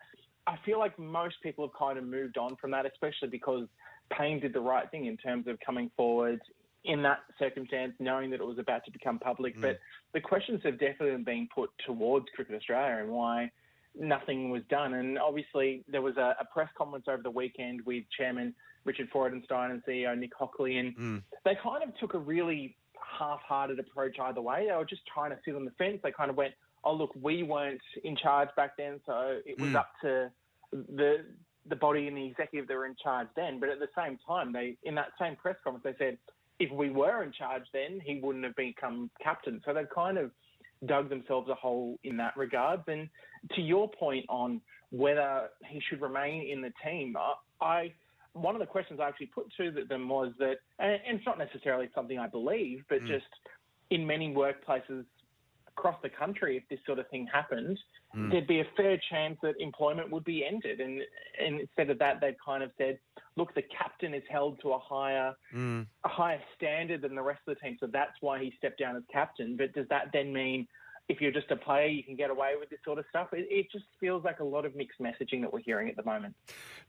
I feel like most people have kind of moved on from that, especially because Paine did the right thing in terms of coming forward in that circumstance, knowing that it was about to become public. Mm. But the questions have definitely been put towards Cricket Australia and why nothing was done. And obviously, there was a, a press conference over the weekend with Chairman Richard Freudenstein and CEO Nick Hockley, and Mm. they kind of took a really half-hearted approach either way. They were just trying to sit on the fence. They kind of went, "Oh, look, we weren't in charge back then, so it was Mm. up to the the body and the executive that were in charge then." But at the same time, they in that same press conference they said, "If we were in charge then, he wouldn't have become captain." So they've kind of dug themselves a hole in that regard. And to your point on whether he should remain in the team, I. One of the questions I actually put to them was that, and and it's not necessarily something I believe, but Mm. just in many workplaces across the country, if this sort of thing happened, Mm. there'd be a fair chance that employment would be ended. And, and instead of that, they've kind of said, look, the captain is held to a higher Mm. a higher standard than the rest of the team, so that's why he stepped down as captain. But does that then mean if you're just a player, you can get away with this sort of stuff? It, it just feels like a lot of mixed messaging that we're hearing at the moment.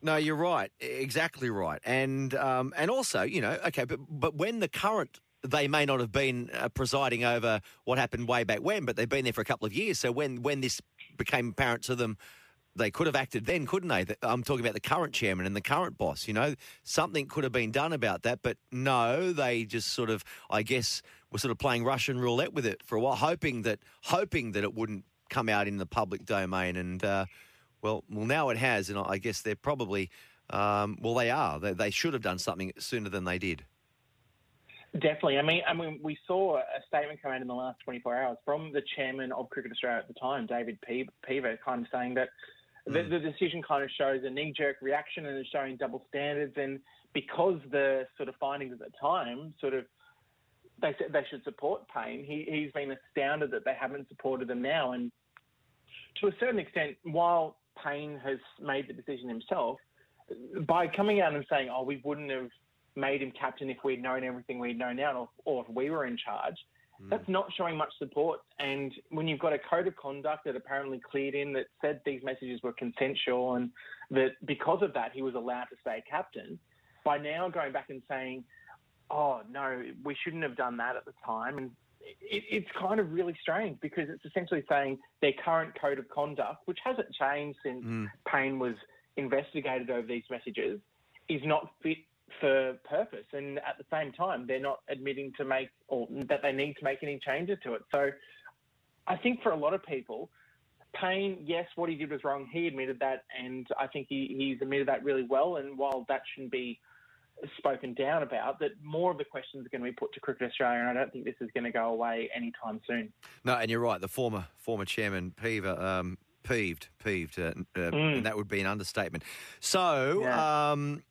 No, you're right. Exactly right. And um, and also, you know, okay, but but when the current they may not have been uh, presiding over what happened way back when, but they've been there for a couple of years. So when when this became apparent to them, they could have acted then, couldn't they? I'm talking about the current chairman and the current boss. You know, something could have been done about that, but no, they just sort of, I guess, were sort of playing Russian roulette with it for a while, hoping that hoping that it wouldn't come out in the public domain. And uh, well, well, now it has, and I guess they're probably, um, well, they are. They, they should have done something sooner than they did. Definitely. I mean, I mean, we saw a statement come out in the last 24 hours from the chairman of Cricket Australia at the time, David Pe- Peever, kind of saying that the, mm. the decision kind of shows a knee-jerk reaction and is showing double standards. And because the sort of findings at the time sort of they said they should support Paine, he, he's been astounded that they haven't supported them now. And to a certain extent, while Paine has made the decision himself, by coming out and saying, "Oh, we wouldn't have made him captain if we'd known everything we'd know now, or, or if we were in charge," hmm. that's not showing much support. And when you've got a code of conduct that apparently cleared in that said these messages were consensual, and that because of that he was allowed to stay captain, by now going back and saying, "Oh no, we shouldn't have done that at the time," and it, it's kind of really strange because it's essentially saying their current code of conduct, which hasn't changed since hmm. Paine was investigated over these messages, is not fit for purpose. And at the same time, they're not admitting to make or that they need to make any changes to it. So I think for a lot of people, Paine, yes, what he did was wrong. He admitted that, and I think he, he's admitted that really well. And while that shouldn't be spoken down about, that more of the questions are going to be put to Cricket Australia, and I don't think this is going to go away anytime soon. No, and you're right. The former former chairman Peever, um, peeved, peeved, uh, uh, Mm. and that would be an understatement. So, Yeah. um,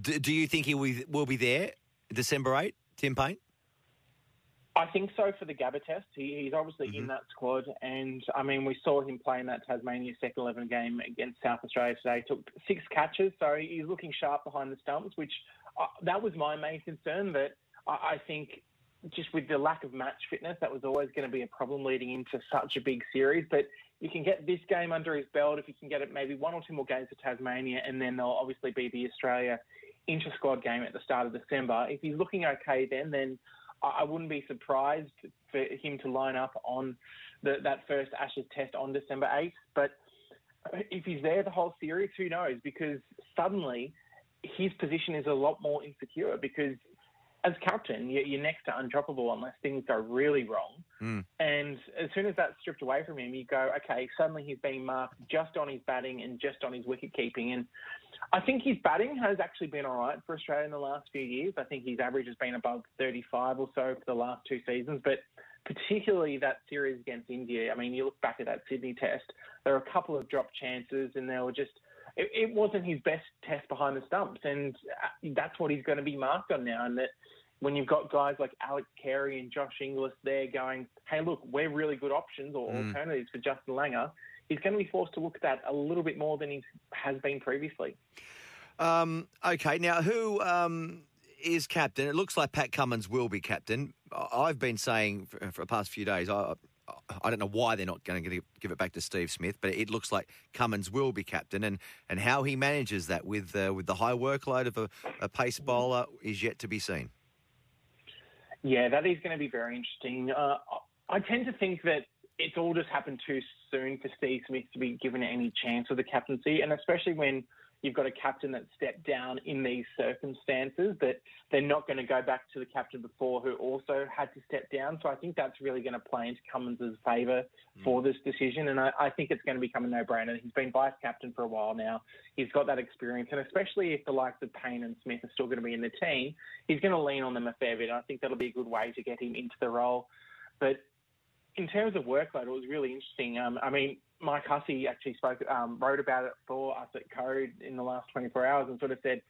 do, do you think he will, will be there December 8, Tim Paine? I think so for the Gabba test. He, he's obviously in that squad, and I mean, we saw him play in that Tasmania second eleven game against South Australia today. Took six catches, so he's looking sharp behind the stumps. Which uh, that was my main concern. That I, I think just with the lack of match fitness, that was always going to be a problem leading into such a big series. But you can get this game under his belt if you can get it maybe one or two more games for Tasmania, and then there'll obviously be the Australia inter squad game at the start of December. If he's looking okay, then then I wouldn't be surprised for him to line up on the, that first Ashes test on December 8th. But if he's there the whole series, who knows? Because suddenly his position is a lot more insecure because as captain, you- you're next to undroppable unless things go really wrong. Mm. And as soon as that's stripped away from him, you go, okay, suddenly he's being marked just on his batting and just on his wicket keeping. And I think his batting has actually been all right for Australia in the last few years. I think his average has been above 35 or so for the last two seasons. But particularly that series against India, I mean, you look back at that Sydney test, there were a couple of drop chances and they were just. It, it wasn't his best test behind the stumps, and uh, that's what he's going to be marked on now. And that when you've got guys like Alex Carey and Josh Inglis there going, hey, look, we're really good options or Mm. alternatives for Justin Langer, he's going to be forced to look at that a little bit more than he has been previously. Um, okay, now who um, is captain? It looks like Pat Cummins will be captain. I've been saying for, for the past few days, I, I don't know why they're not going to give it back to Steve Smith, but it looks like Cummins will be captain, and, and how he manages that with uh, with the high workload of a, a pace bowler is yet to be seen. Yeah, that is going to be very interesting. Uh, I tend to think that it's all just happened too soon for Steve Smith to be given any chance of the captaincy, and especially when you've got a captain that stepped down in these circumstances, that they're not going to go back to the captain before who also had to step down. So I think that's really going to play into Cummins' favour for this decision, and I, I think it's going to become a no-brainer. He's been vice captain for a while now. He's got that experience, and especially if the likes of Paine and Smith are still going to be in the team, he's going to lean on them a fair bit. I think that'll be a good way to get him into the role. But in terms of workload, it was really interesting. Um, I mean, Mike Hussey actually spoke, um, wrote about it for us at Code in the last 24 hours and sort of said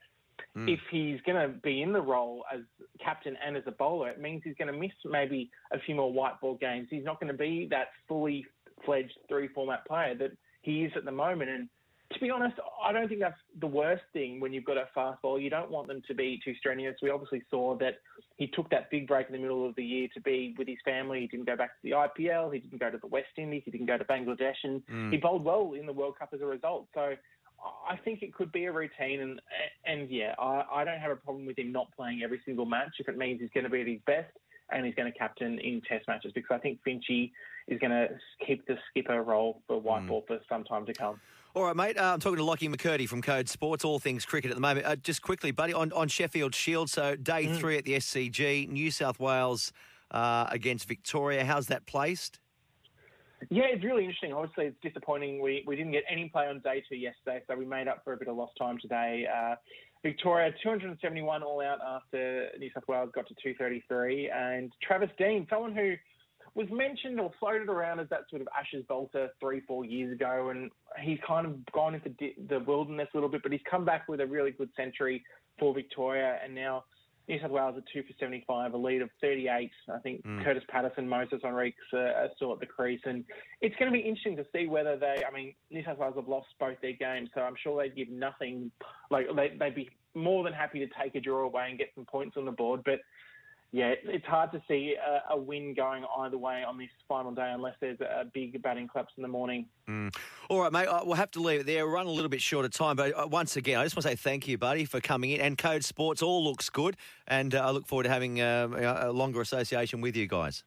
Mm. if he's going to be in the role as captain and as a bowler, it means he's going to miss maybe a few more white ball games. He's not going to be that fully fledged three format player that he is at the moment. And to be honest, I don't think that's the worst thing when you've got a fast bowler. You don't want them to be too strenuous. We obviously saw that he took that big break in the middle of the year to be with his family. He didn't go back to the IPL. He didn't go to the West Indies. He didn't go to Bangladesh. And Mm. he bowled well in the World Cup as a result. So I think it could be a routine. And, and yeah, I, I don't have a problem with him not playing every single match if it means he's going to be at his best and he's going to captain in test matches because I think Finchy is going to keep the skipper role for white ball for some time to come. All right, mate. Uh, I'm talking to Lockie McKirdy from Code Sports, all things cricket at the moment. Uh, just quickly, buddy, on, on Sheffield Shield. So, day three at the SCG, New South Wales uh, against Victoria. How's that placed? Yeah, it's really interesting. Obviously, it's disappointing. We we didn't get any play on day two yesterday, so we made up for a bit of lost time today. Uh, Victoria 271 all out after New South Wales got to 233, and Travis Dean, someone who was mentioned or floated around as that sort of Ashes bolter three, four years ago, and he's kind of gone into the wilderness a little bit, but he's come back with a really good century for Victoria, and now New South Wales are two for 75, a lead of 38. I think Mm. Kurtis Patterson, Moses Henriques uh, are still at the crease, and it's going to be interesting to see whether they. I mean, New South Wales have lost both their games, so I'm sure they'd give nothing. Like they, they'd be more than happy to take a draw away and get some points on the board, but. Yeah, it's hard to see a, win going either way on this final day unless there's a big batting collapse in the morning. Mm. All right, mate. We'll have to leave it there. We're running a little bit short of time, but uh, once again, I just want to say thank you, buddy, for coming in. And Code Sports all looks good, and uh, I look forward to having um, a longer association with you guys.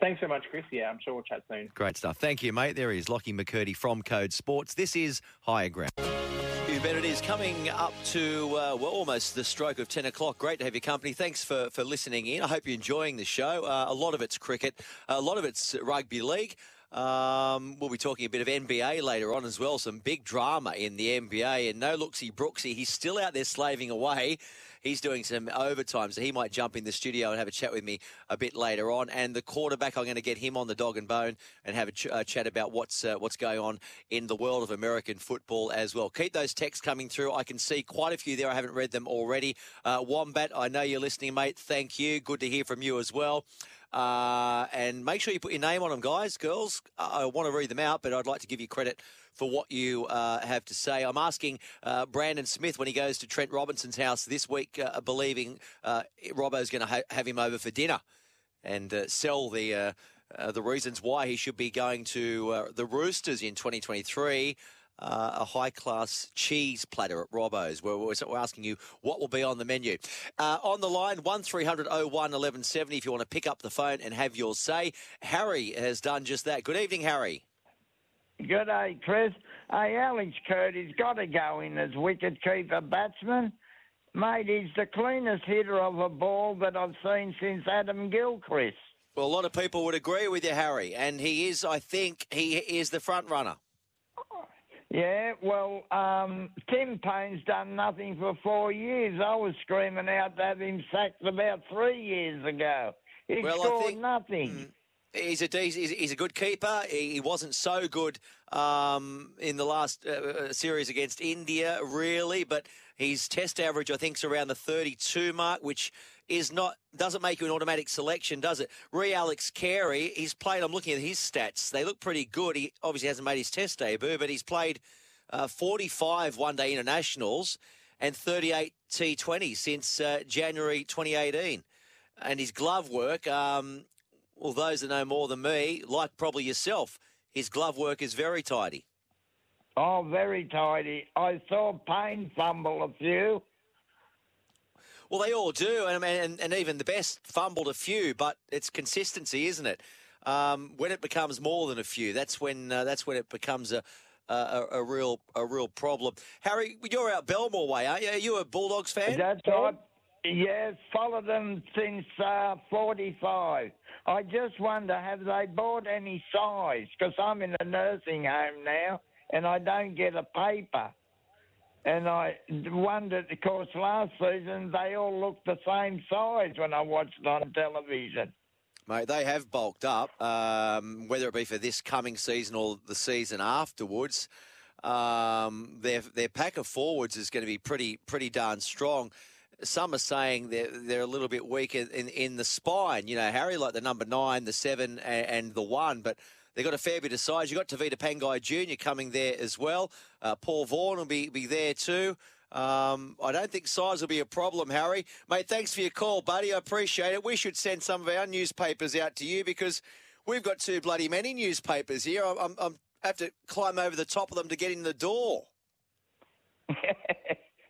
Thanks so much, Chris. Yeah, I'm sure we'll chat soon. Great stuff. Thank you, mate. There is Lockie McKirdy from Code Sports. This is Higher Ground. You bet it is. Coming up to, uh, well, almost the stroke of 10 o'clock. Great to have your company. Thanks for, for listening in. I hope you're enjoying the show. Uh, a lot of it's cricket, a lot of it's rugby league. Um, we'll be talking a bit of NBA later on as well. Some big drama in the NBA. And no looksy Brooksy, he's still out there slaving away. He's doing some overtime, so he might jump in the studio and have a chat with me a bit later on. And the quarterback, I'm going to get him on the dog and bone and have a ch- uh, chat about what's uh, what's going on in the world of American football as well. Keep those texts coming through. I can see quite a few there. I haven't read them already. Uh, Wombat, I know you're listening, mate. Thank you. Good to hear from you as well. Uh, and make sure you put your name on them, guys, girls. I want to read them out, but I'd like to give you credit for what you uh, have to say. I'm asking uh, Brandon Smith when he goes to Trent Robinson's house this week, uh, believing uh, Robbo's going to ha- have him over for dinner and sell the. The reasons why he should be going to the Roosters in 2023, uh, a high class cheese platter at Robbo's. We're, we're we're asking you what will be on the menu. Uh, on the line, 1300 01 1170 if you want to pick up the phone and have your say. Harry has done just that. Good evening, Harry. Good day, Chris. Hey, Alex Curdy's got to go in as wicket-keeper batsman. Mate, he's the cleanest hitter of a ball that I've seen since Adam Gilchrist. Well, a lot of people would agree with you, Harry, and he is, I think, he is the front runner. Yeah, well, um, Tim Paine's done nothing for four years. I was screaming out to have him sacked about three years ago. He Well, scored think- nothing. He's a he's, he's a good keeper. He, he wasn't so good um, in the last uh, uh, series against India, really, but his Test average I think is around the 32 mark, which is not doesn't make you an automatic selection, does it? Re Alex Carey, he's played. I'm looking at his stats; they look pretty good. He obviously hasn't made his Test debut, but he's played uh, 45 one-day internationals and 38 T20 since uh, January 2018 and his glove work. Um, well, those that know more than me, like probably yourself, his glove work is very tidy. Oh, very tidy. I saw Paine fumble a few. Well, they all do, and, and, and even the best fumbled a few, but it's consistency, isn't it? Um, when it becomes more than a few, that's when uh, that's when it becomes a, a a real a real problem. Harry, you're out Belmore way, aren't you? Are you a Bulldogs fan? That's right. Yes, followed them since uh, 45. I just wonder, have they bought any size? Because I'm in a nursing home now and I don't get a paper. And I wondered, of course, last season they all looked the same size when I watched on television. Mate, they have bulked up, um, whether it be for this coming season or the season afterwards. Um, their their pack of forwards is going to be pretty pretty darn strong. Some are saying they're they're a little bit weaker in, in the spine. You know, Harry like the number nine, the seven, and, and the one, but they've got a fair bit of size. You've got Tevita Pangai Jr. coming there as well. Uh, Paul Vaughan will be be there too. Um, I don't think size will be a problem, Harry. Mate, thanks for your call, buddy. I appreciate it. We should send some of our newspapers out to you because we've got too bloody many newspapers here. I'm, I'm, I'm have to climb over the top of them to get in the door.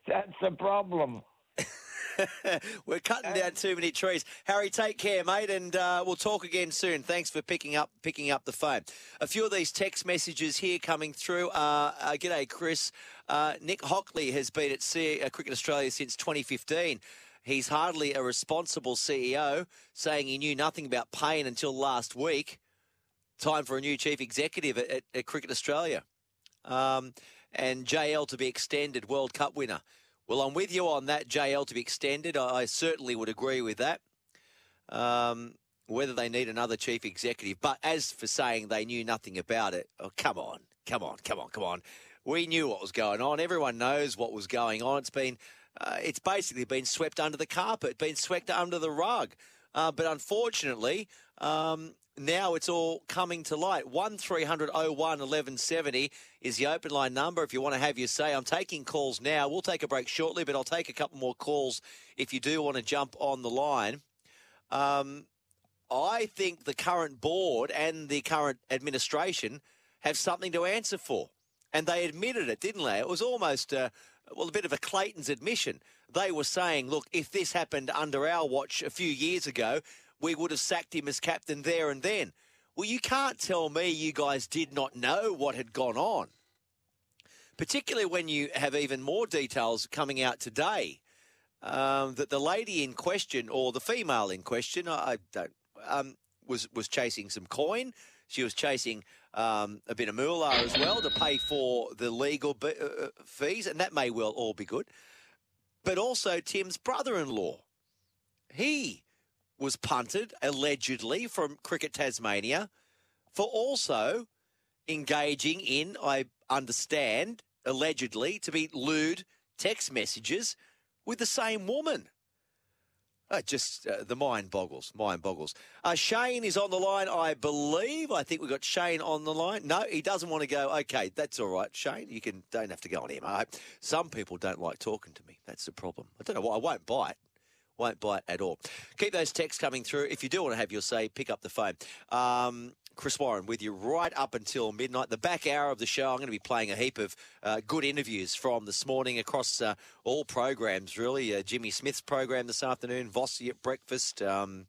That's the problem. We're cutting down too many trees. Harry, take care, mate, and uh, we'll talk again soon. Thanks for picking up picking up the phone. A few of these text messages here coming through. Uh, uh, g'day, Chris. Uh, Nick Hockley has been at C- uh, Cricket Australia since 2015. He's hardly a responsible CEO, saying he knew nothing about Paine until last week. Time for a new chief executive at, at, at Cricket Australia. Um, and JL to be extended, World Cup winner. Well, I'm with you on that, JL to be extended. I, I certainly would agree with that. Um, whether they need another chief executive. But as for saying they knew nothing about it, oh, come on, come on, come on, come on. We knew what was going on. Everyone knows what was going on. It's been, uh, it's basically been swept under the carpet, been swept under the rug. Uh, but unfortunately, um, now it's all coming to light. 1300 01 1170 is the open line number if you want to have your say. I'm taking calls now. We'll take a break shortly, but I'll take a couple more calls if you do want to jump on the line. Um, I think the current board and the current administration have something to answer for. And they admitted it, didn't they? It was almost, uh, well, a bit of a Clayton's admission. They were saying, look, if this happened under our watch a few years ago, we would have sacked him as captain there and then. Well, you can't tell me you guys did not know what had gone on, particularly when you have even more details coming out today. Um, that the lady in question, or the female in question, I, don't, um, was was chasing some coin. She was chasing um, a bit of moolah as well to pay for the legal b- uh, fees, and that may well all be good. But also Tim's brother-in-law, he was punted allegedly from Cricket Tasmania for also engaging in, I understand, allegedly to be lewd text messages with the same woman. Uh, just uh, the mind boggles. Mind boggles. Uh, Shane is on the line, I believe. I think we've got Shane on the line. No, he doesn't want to go. Okay, that's all right, Shane. You can don't have to go on him. I, some people don't like talking to me. That's the problem. I don't know why. I won't bite. Won't bite at all. Keep those texts coming through. If you do want to have your say, pick up the phone. Um, Chris Warren with you right up until midnight. The back hour of the show, I'm going to be playing a heap of uh, good interviews from this morning across uh, all programs, really. Uh, Jimmy Smith's program this afternoon, Vossi at breakfast, um,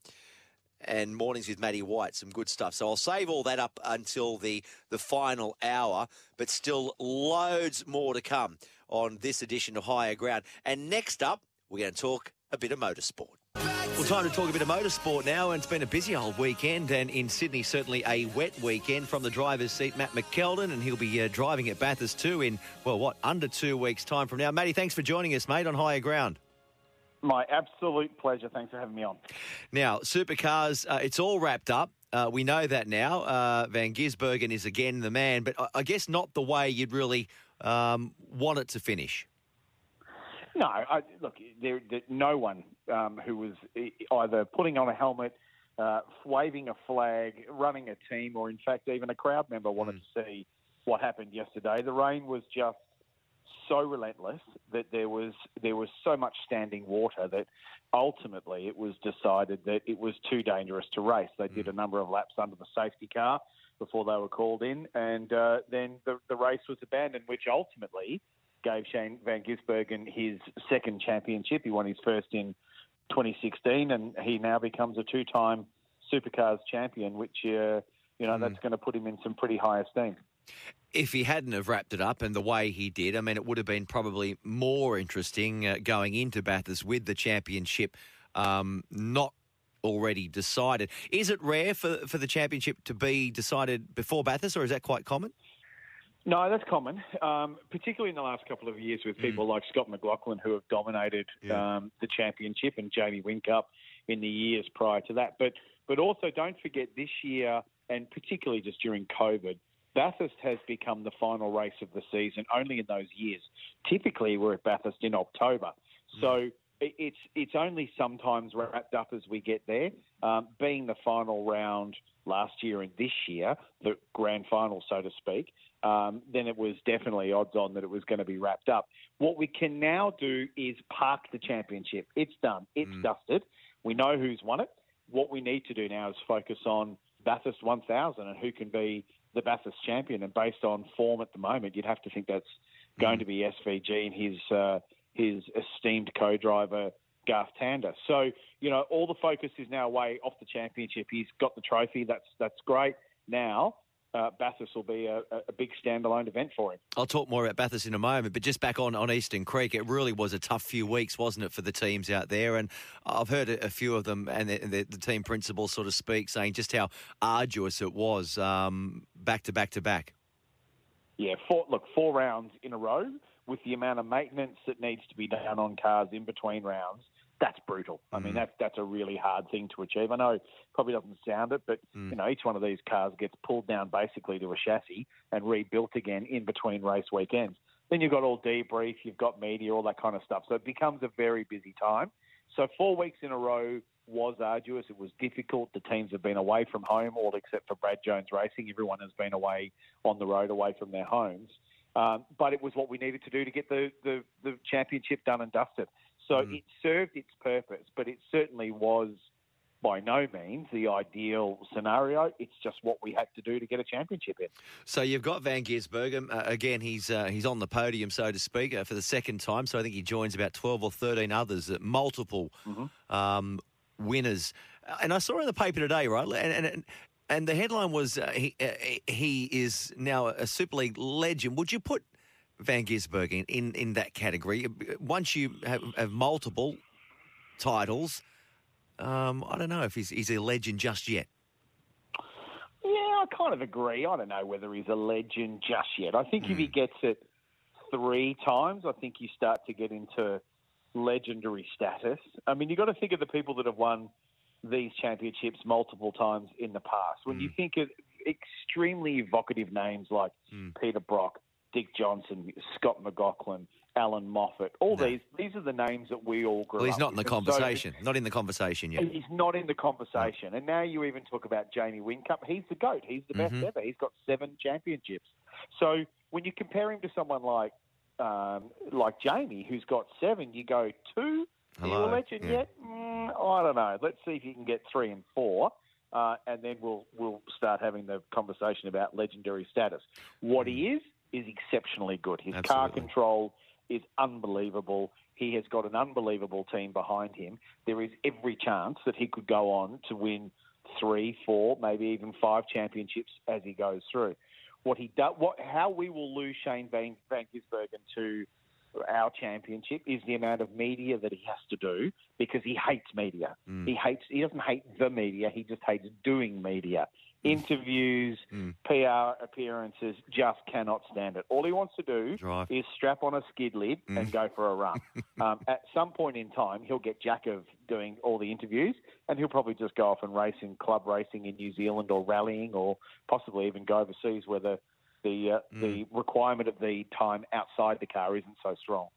and mornings with Matty White. Some good stuff. So I'll save all that up until the, the final hour, but still loads more to come on this edition of Higher Ground. And next up, we're going to talk a bit of motorsport. Well, time to talk a bit of motorsport now, and it's been a busy old weekend, and in Sydney, certainly a wet weekend. From the driver's seat, Matt McKeldin, and he'll be uh, driving at Bathurst too in, well, what, under two weeks' time from now. Matty, thanks for joining us, mate, on Higher Ground. My absolute pleasure. Thanks for having me on. Now, supercars, uh, it's all wrapped up. Uh, we know that now. Uh, Van Gisbergen is again the man, but I, I guess not the way you'd really um, want it to finish. No, I, look, there, there, no one um, who was either putting on a helmet, uh, waving a flag, running a team, or in fact even a crowd member wanted to see what happened yesterday. The rain was just so relentless that there was there was so much standing water that ultimately it was decided that it was too dangerous to race. They did a number of laps under the safety car before they were called in, and uh, then the, the race was abandoned, which ultimately gave Shane Van Gisbergen his second championship. He won his first in 2016, and he now becomes a two-time Supercars champion, which uh, you know that's going to put him in some pretty high esteem. If he hadn't have wrapped it up and the way he did, I mean, it would have been probably more interesting uh, going into Bathurst with the championship um, not already decided. Is it rare for for the championship to be decided before Bathurst, or is that quite common? No, that's common, um, particularly in the last couple of years with people like Scott McLaughlin who have dominated um, the championship and Jamie Whincup in the years prior to that. But but also don't forget this year, and particularly just during COVID, Bathurst has become the final race of the season only in those years. Typically, we're at Bathurst in October, so it- it's it's only sometimes wrapped up as we get there. Um, being the final round last year and this year, the grand final, so to speak, um, then it was definitely odds on that it was going to be wrapped up. What we can now do is park the championship. It's done. It's dusted. We know who's won it. What we need to do now is focus on Bathurst 1000 and who can be the Bathurst champion. And based on form at the moment, you'd have to think that's going to be SVG and his uh, his esteemed co-driver Garth Tander. So you know, all the focus is now away off the championship. He's got the trophy. That's that's great. Now. Uh, Bathurst will be a, a big standalone event for him. I'll talk more about Bathurst in a moment, but just back on, on Eastern Creek, it really was a tough few weeks, wasn't it, for the teams out there? And I've heard a, a few of them and the, the, the team principal sort of speak, saying just how arduous it was um, back to back to back. Yeah, four, look, four rounds in a row with the amount of maintenance that needs to be done on cars in between rounds. That's brutal. I mean, mm. that's that's a really hard thing to achieve. I know it probably doesn't sound it, but mm. you know, each one of these cars gets pulled down basically to a chassis and rebuilt again in between race weekends. Then you've got all debrief, you've got media, all that kind of stuff. So it becomes a very busy time. So four weeks in a row was arduous. It was difficult. The teams have been away from home, all except for Brad Jones Racing. Everyone has been away on the road, away from their homes. Um, but it was what we needed to do to get the, the, the championship done and dusted. So it served its purpose, but it certainly was by no means the ideal scenario. It's just what we had to do to get a championship in. So you've got Van Gisbergen uh, again. He's uh, he's on the podium, so to speak, uh, for the second time. So I think he joins about twelve or thirteen others, uh, multiple um, winners. Uh, And I saw in the paper today, right, and and, and the headline was uh, he uh, he is now a Super League legend. Would you put Van Gisbergen in in that category? Once you have, have multiple titles, um, I don't know if he's he's a legend just yet. Yeah, I kind of agree. I don't know whether he's a legend just yet. I think if he gets it three times, I think you start to get into legendary status. I mean, you've got to think of the people that have won these championships multiple times in the past. When you think of extremely evocative names like Peter Brock, Dick Johnson, Scott McLaughlin, Allan Moffat, all these, these are the names that we all grew Well, he's not in the. And so- conversation. Not in the conversation yet. He's not in the conversation. And now you even talk about Jamie Whincup. He's the GOAT. He's the best Mhm. ever. He's got seven championships. So when you compare him to someone like um, like Jamie, who's got seven, you go, two? Are you a Hello. legend Yeah. yet? Mm, I don't know. Let's see if you can get three and four. Uh, and then we'll we'll start having the conversation about legendary status. What he is is exceptionally good. His car Mm. Control is unbelievable. He has got an unbelievable team behind him. There is every chance that he could go on to win three, four, maybe even five championships as he goes through. What he does, what how we will lose Shane Van, Van Gisbergen to our championship is the amount of media that he has to do because he hates media. Mm. He hates. He doesn't hate the media. He just hates doing media. Mm. Interviews, PR appearances, just cannot stand it. All he wants to do Drive. is strap on a skid lid Mm. and go for a run. um, at some point in time, he'll get jack of doing all the interviews, and he'll probably just go off and race in club racing in New Zealand or rallying, or possibly even go overseas where the the uh, the requirement of the time outside the car isn't so strong.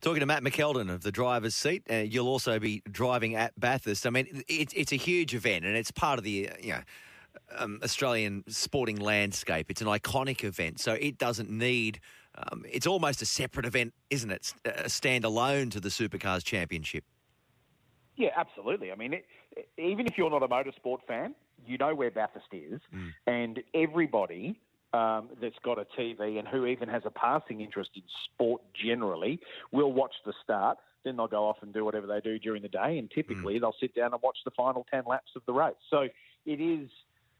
Talking to Matt McKeldin of the driver's seat, uh, you'll also be driving at Bathurst. I mean, it's it's a huge event, and it's part of the uh, you know um, Australian sporting landscape. It's an iconic event, so it doesn't need. Um, it's almost a separate event, isn't it? A standalone to the Supercars Championship. Yeah, absolutely. I mean, it, even if you're not a motorsport fan, you know where Bathurst is, and everybody um, that's got a TV and who even has a passing interest in sport generally will watch the start. Then they'll go off and do whatever they do during the day, and typically they'll sit down and watch the final 10 laps of the race. So it is,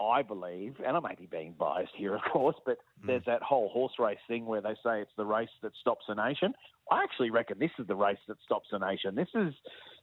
I believe, and I may be being biased here, of course, but there's that whole horse race thing where they say it's the race that stops a nation. I actually reckon this is the race that stops a nation. This is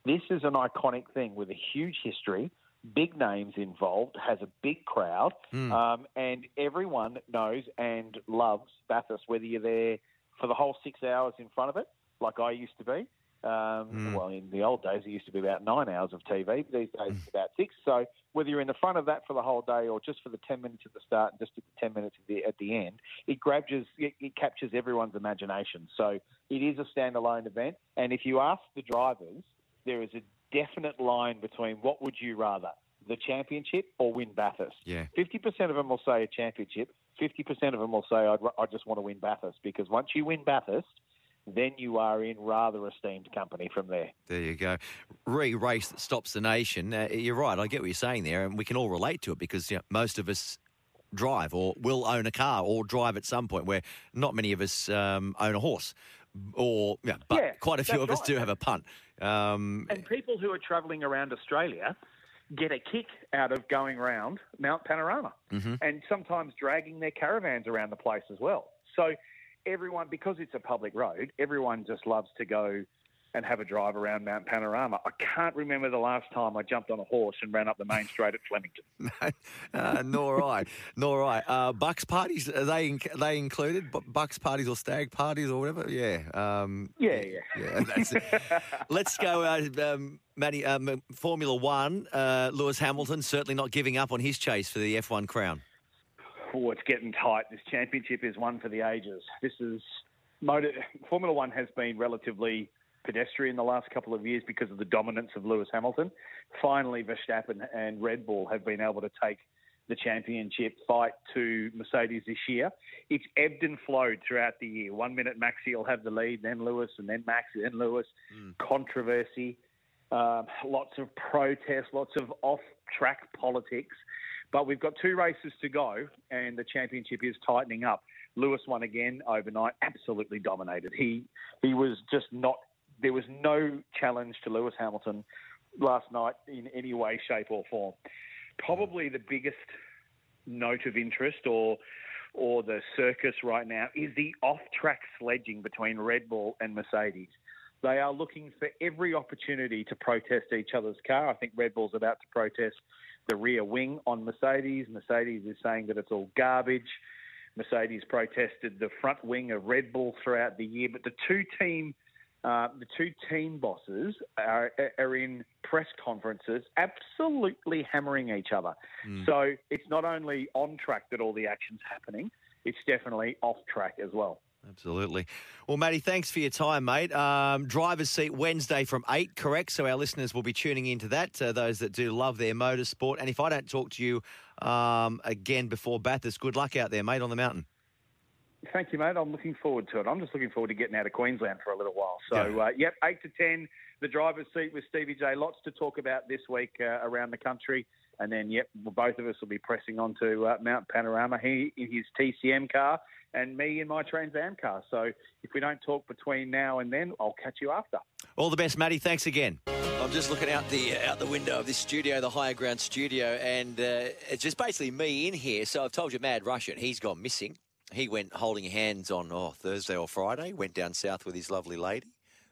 this is an iconic thing with a huge history, big names involved, has a big crowd, um, and everyone knows and loves Bathurst. Whether you're there for the whole six hours in front of it, like I used to be. Um, Well, in the old days, it used to be about nine hours of TV. These days, it's about six. So whether you're in the front of that for the whole day or just for the ten minutes at the start and just at the ten minutes at the, at the end, it grabs it, it captures everyone's imagination. So it is a standalone event. And if you ask the drivers, there is a definite line between what would you rather, the championship or win Bathurst. Yeah. 50% of them will say a championship. 50% of them will say, I'd, I just want to win Bathurst. Because once you win Bathurst, then you are in rather esteemed company from there. There you go. Re race that stops the nation. Uh, you're right. I get what you're saying there, and we can all relate to it because you know, most of us drive or will own a car or drive at some point. Where not many of us um, own a horse, or yeah, but Yeah, quite a few of us right. do have a punt. Um, And people who are travelling around Australia get a kick out of going round Mount Panorama mhm. and sometimes dragging their caravans around the place as well. So everyone, because it's a public road, everyone just loves to go and have a drive around Mount Panorama. I can't remember the last time I jumped on a horse and ran up the main straight at Flemington. uh, nor I, nor I. Uh, Bucks parties are they inc- are they included? Bu- Bucks parties or stag parties or whatever? Yeah. Um, Yeah, yeah. Yeah, that's it. Let's go, uh, um, Matty. Um, Formula One. Uh, Lewis Hamilton certainly not giving up on his chase for the F1 crown. Oh, it's getting tight. This championship is one for the ages. This is motor, Formula One has been relatively pedestrian in the last couple of years because of the dominance of Lewis Hamilton. Finally, Verstappen and Red Bull have been able to take the championship fight to Mercedes this year. It's ebbed and flowed throughout the year. One minute Maxi will have the lead, then Lewis, and then Max, then Lewis. Controversy, um, lots of protests, lots of off-track politics. But we've got two races to go, and the championship is tightening up. Lewis won again overnight, absolutely dominated. He he was just not. There was no challenge to Lewis Hamilton last night in any way, shape, or form. Probably the biggest note of interest or or the circus right now is the off-track sledging between Red Bull and Mercedes. They are looking for every opportunity to protest each other's car. I think Red Bull's about to protest the rear wing on Mercedes. Mercedes is saying that it's all garbage. Mercedes protested the front wing of Red Bull throughout the year, but the two team uh, the two team bosses are, are in press conferences absolutely hammering each other. So it's not only on track that all the action's happening, it's definitely off track as well. Absolutely. Well, Matty, thanks for your time, mate. Um, driver's seat Wednesday from 8, correct? So our listeners will be tuning into that, uh, those that do love their motorsport. And if I don't talk to you um, again before Bathurst, good luck out there, mate, on the mountain. Thank you, mate. I'm looking forward to it. I'm just looking forward to getting out of Queensland for a little while. So, uh, yep, 8 to 10, the driver's seat with Stevie J. Lots to talk about this week uh, around the country. And then, yep, both of us will be pressing on to uh, Mount Panorama. He in his TCM car and me in my Trans Am car. So if we don't talk between now and then, I'll catch you after. All the best, Matty. Thanks again. I'm just looking out the out the window of this studio, the higher ground studio, and uh, it's just basically me in here. So I've told you, Mad Russian, he's gone missing. He went holding hands on oh, Thursday or Friday. Went down south with his lovely lady,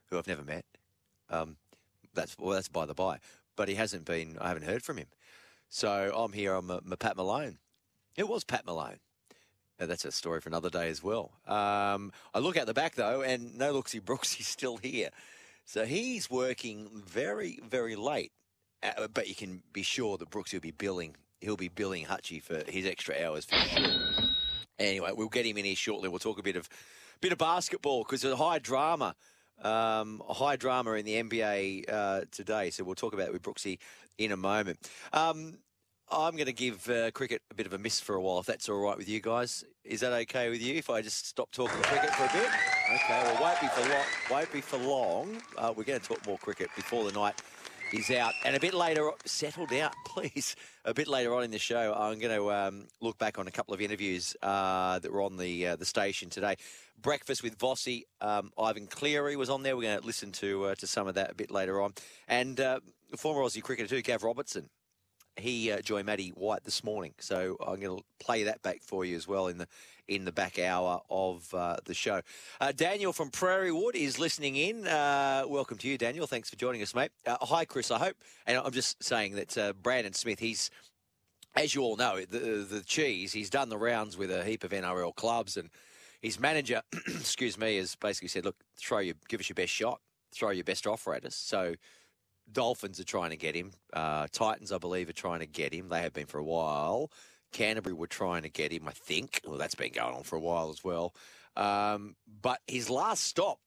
who I've never met. Um, that's well, that's by the by. But he hasn't been. I haven't heard from him. So I'm here. I'm Pat Malone. It was Pat Malone. Uh, that's a story for another day as well. Um, I look at the back though, and no looksy Brooksy's still here. So he's working very, very late. Uh, but you can be sure that Brooks will be billing. He'll be billing Hutchie for his extra hours for sure. Anyway, we'll get him in here shortly. We'll talk a bit of bit of basketball because there's a high drama, um, high drama in the NBA uh, today. So we'll talk about it with Brooksy in a moment. Um, I'm going to give uh, cricket a bit of a miss for a while, if that's all right with you guys. Is that okay with you if I just stop talking cricket for a bit? Okay, well, won't be for long. Won't be for long. Uh, we're going to talk more cricket before the night is out. And a bit later, settle down, please. A bit later on in the show, I'm going to um, look back on a couple of interviews uh, that were on the uh, the station today. Breakfast with Vossi, um, Ivan Cleary was on there. We're going to listen to uh, to some of that a bit later on. And uh, former Aussie cricketer too, Gav Robertson. He uh, joined Matty White this morning, so I'm going to play that back for you as well in the in the back hour of uh, the show. Uh, Daniel from Prairie Wood is listening in. Uh, welcome to you, Daniel. Thanks for joining us, mate. Uh, hi, Chris. I hope, and I'm just saying that uh, Brandon Smith, he's, as you all know, the, the cheese, he's done the rounds with a heap of NRL clubs, and his manager, excuse me, has basically said, look, throw your, give us your best shot, throw your best offer at us. So, Dolphins are trying to get him. Uh, Titans, I believe, are trying to get him. They have been for a while. Canterbury were trying to get him, I think. Well, that's been going on for a while as well. Um, but his last stop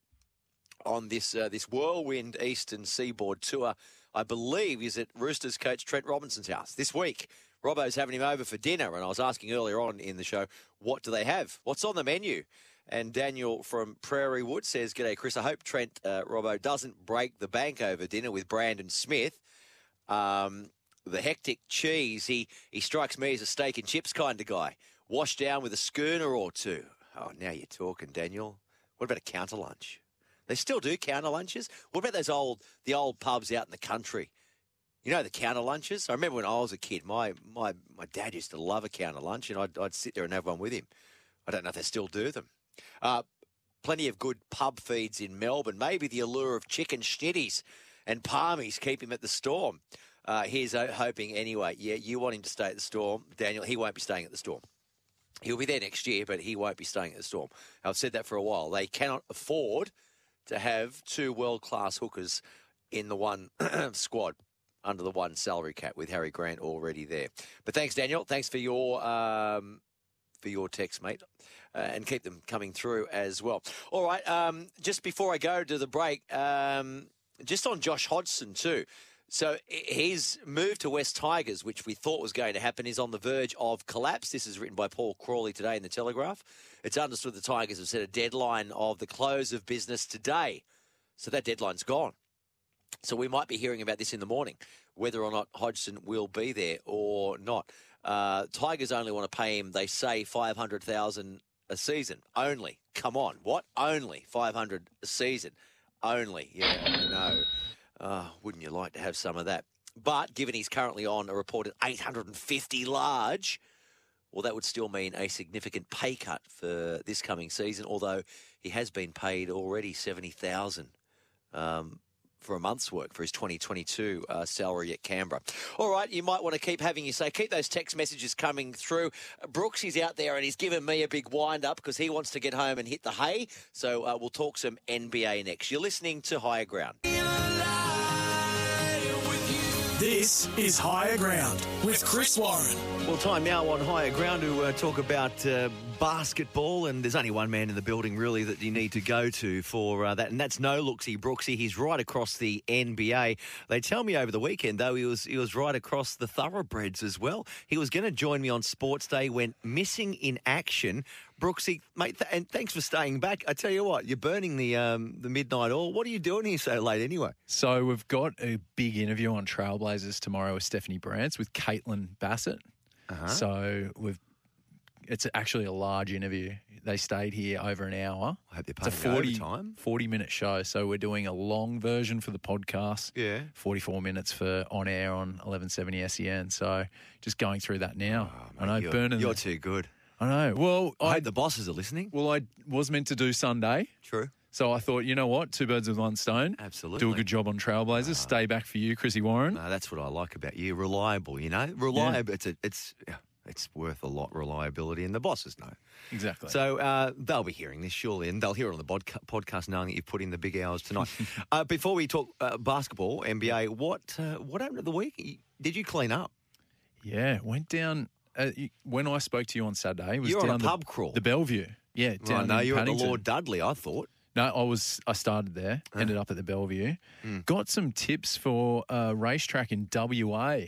on this uh, this whirlwind Eastern Seaboard tour, I believe, is at Roosters coach Trent Robinson's house this week. Robbo's having him over for dinner, and I was asking earlier on in the show, what do they have? What's on the menu? And Daniel from Prairie Wood says, G'day, Chris. I hope Trent uh, Robbo doesn't break the bank over dinner with Brandon Smith. Um, the hectic cheese, he, he strikes me as a steak and chips kind of guy. Washed down with a schooner or two. Oh, now you're talking, Daniel. What about a counter lunch? They still do counter lunches. What about those old the old pubs out in the country? You know the counter lunches. I remember when I was a kid, my my, my dad used to love a counter lunch, and I'd, I'd sit there and have one with him. I don't know if they still do them. Uh, plenty of good pub feeds in Melbourne. Maybe the allure of chicken schnitties and palmies keep him at the Storm. Uh, he's hoping anyway. Yeah, you want him to stay at the Storm, Daniel. He won't be staying at the Storm. He'll be there next year, but he won't be staying at the Storm. I've said that for a while. They cannot afford to have two world class hookers in the one squad under the one salary cap with Harry Grant already there. But thanks, Daniel. Thanks for your um, for your text, mate, and keep them coming through as well. All right. Um, just before I go to the break, um, just on Josh Hodgson too. So his move to West Tigers, which we thought was going to happen, is on the verge of collapse. This is written by Paul Crawley today in the Telegraph. It's understood the Tigers have set a deadline of the close of business today. So that deadline's gone. So we might be hearing about this in the morning, whether or not Hodgson will be there or not. Uh, Tigers only want to pay him, they say, 500000 a season. Only. Come on. What? Only 500 a season. Only. Yeah, I know. Uh, wouldn't you like to have some of that? But given he's currently on a reported 850 large, well, that would still mean a significant pay cut for this coming season. Although he has been paid already 70,000 um, for a month's work for his 2022 uh, salary at Canberra. All right, you might want to keep having you say, keep those text messages coming through. Brooks is out there and he's given me a big wind up because he wants to get home and hit the hay. So uh, we'll talk some NBA next. You're listening to Higher Ground. This is Higher Ground with Chris Warren. Well, time now on Higher Ground to uh, talk about uh, basketball, and there's only one man in the building really that you need to go to for uh, that, and that's no Looksy Brooksy. He's right across the NBA. They tell me over the weekend though he was he was right across the thoroughbreds as well. He was going to join me on Sports Day, went missing in action. Brooksy, mate, th- and thanks for staying back. I tell you what, you're burning the um, the midnight oil. What are you doing here so late anyway? So we've got a big interview on Trailblazers tomorrow with Stephanie Brantz with Caitlin Bassett. Uh-huh. So we've it's actually a large interview. They stayed here over an hour. I hope they're It's a paying 40, overtime. 40 minute show. So we're doing a long version for the podcast. Yeah. 44 minutes for on air on 1170 SEN. So just going through that now. I know Oh, you're, burning You're the, too good. I know. Well, I, hope the bosses are listening. Well, I was meant to do Sunday. True. So I thought, you know what? Two birds with one stone. Absolutely. Do a good job on Trailblazers. Stay back for you, Chrissy Warren. No, that's what I like about you. Reliable, you know? Reliable. It's a, it's it's worth a lot, reliability, and the bosses know. Exactly. So uh, they'll be hearing this surely, and they'll hear it on the podcast knowing that you've put in the big hours tonight. uh, before we talk uh, basketball, NBA, what uh, what happened at the week? Did you clean up? Yeah, went down. Uh, you- when I spoke to you on Saturday, it was You're on down a the, pub crawl. the Bellevue. Yeah, Right, down no, in you're at the. Lord Dudley, I thought. No, I was. I started there. Ended up at the Bellevue. Got some tips for a racetrack in WA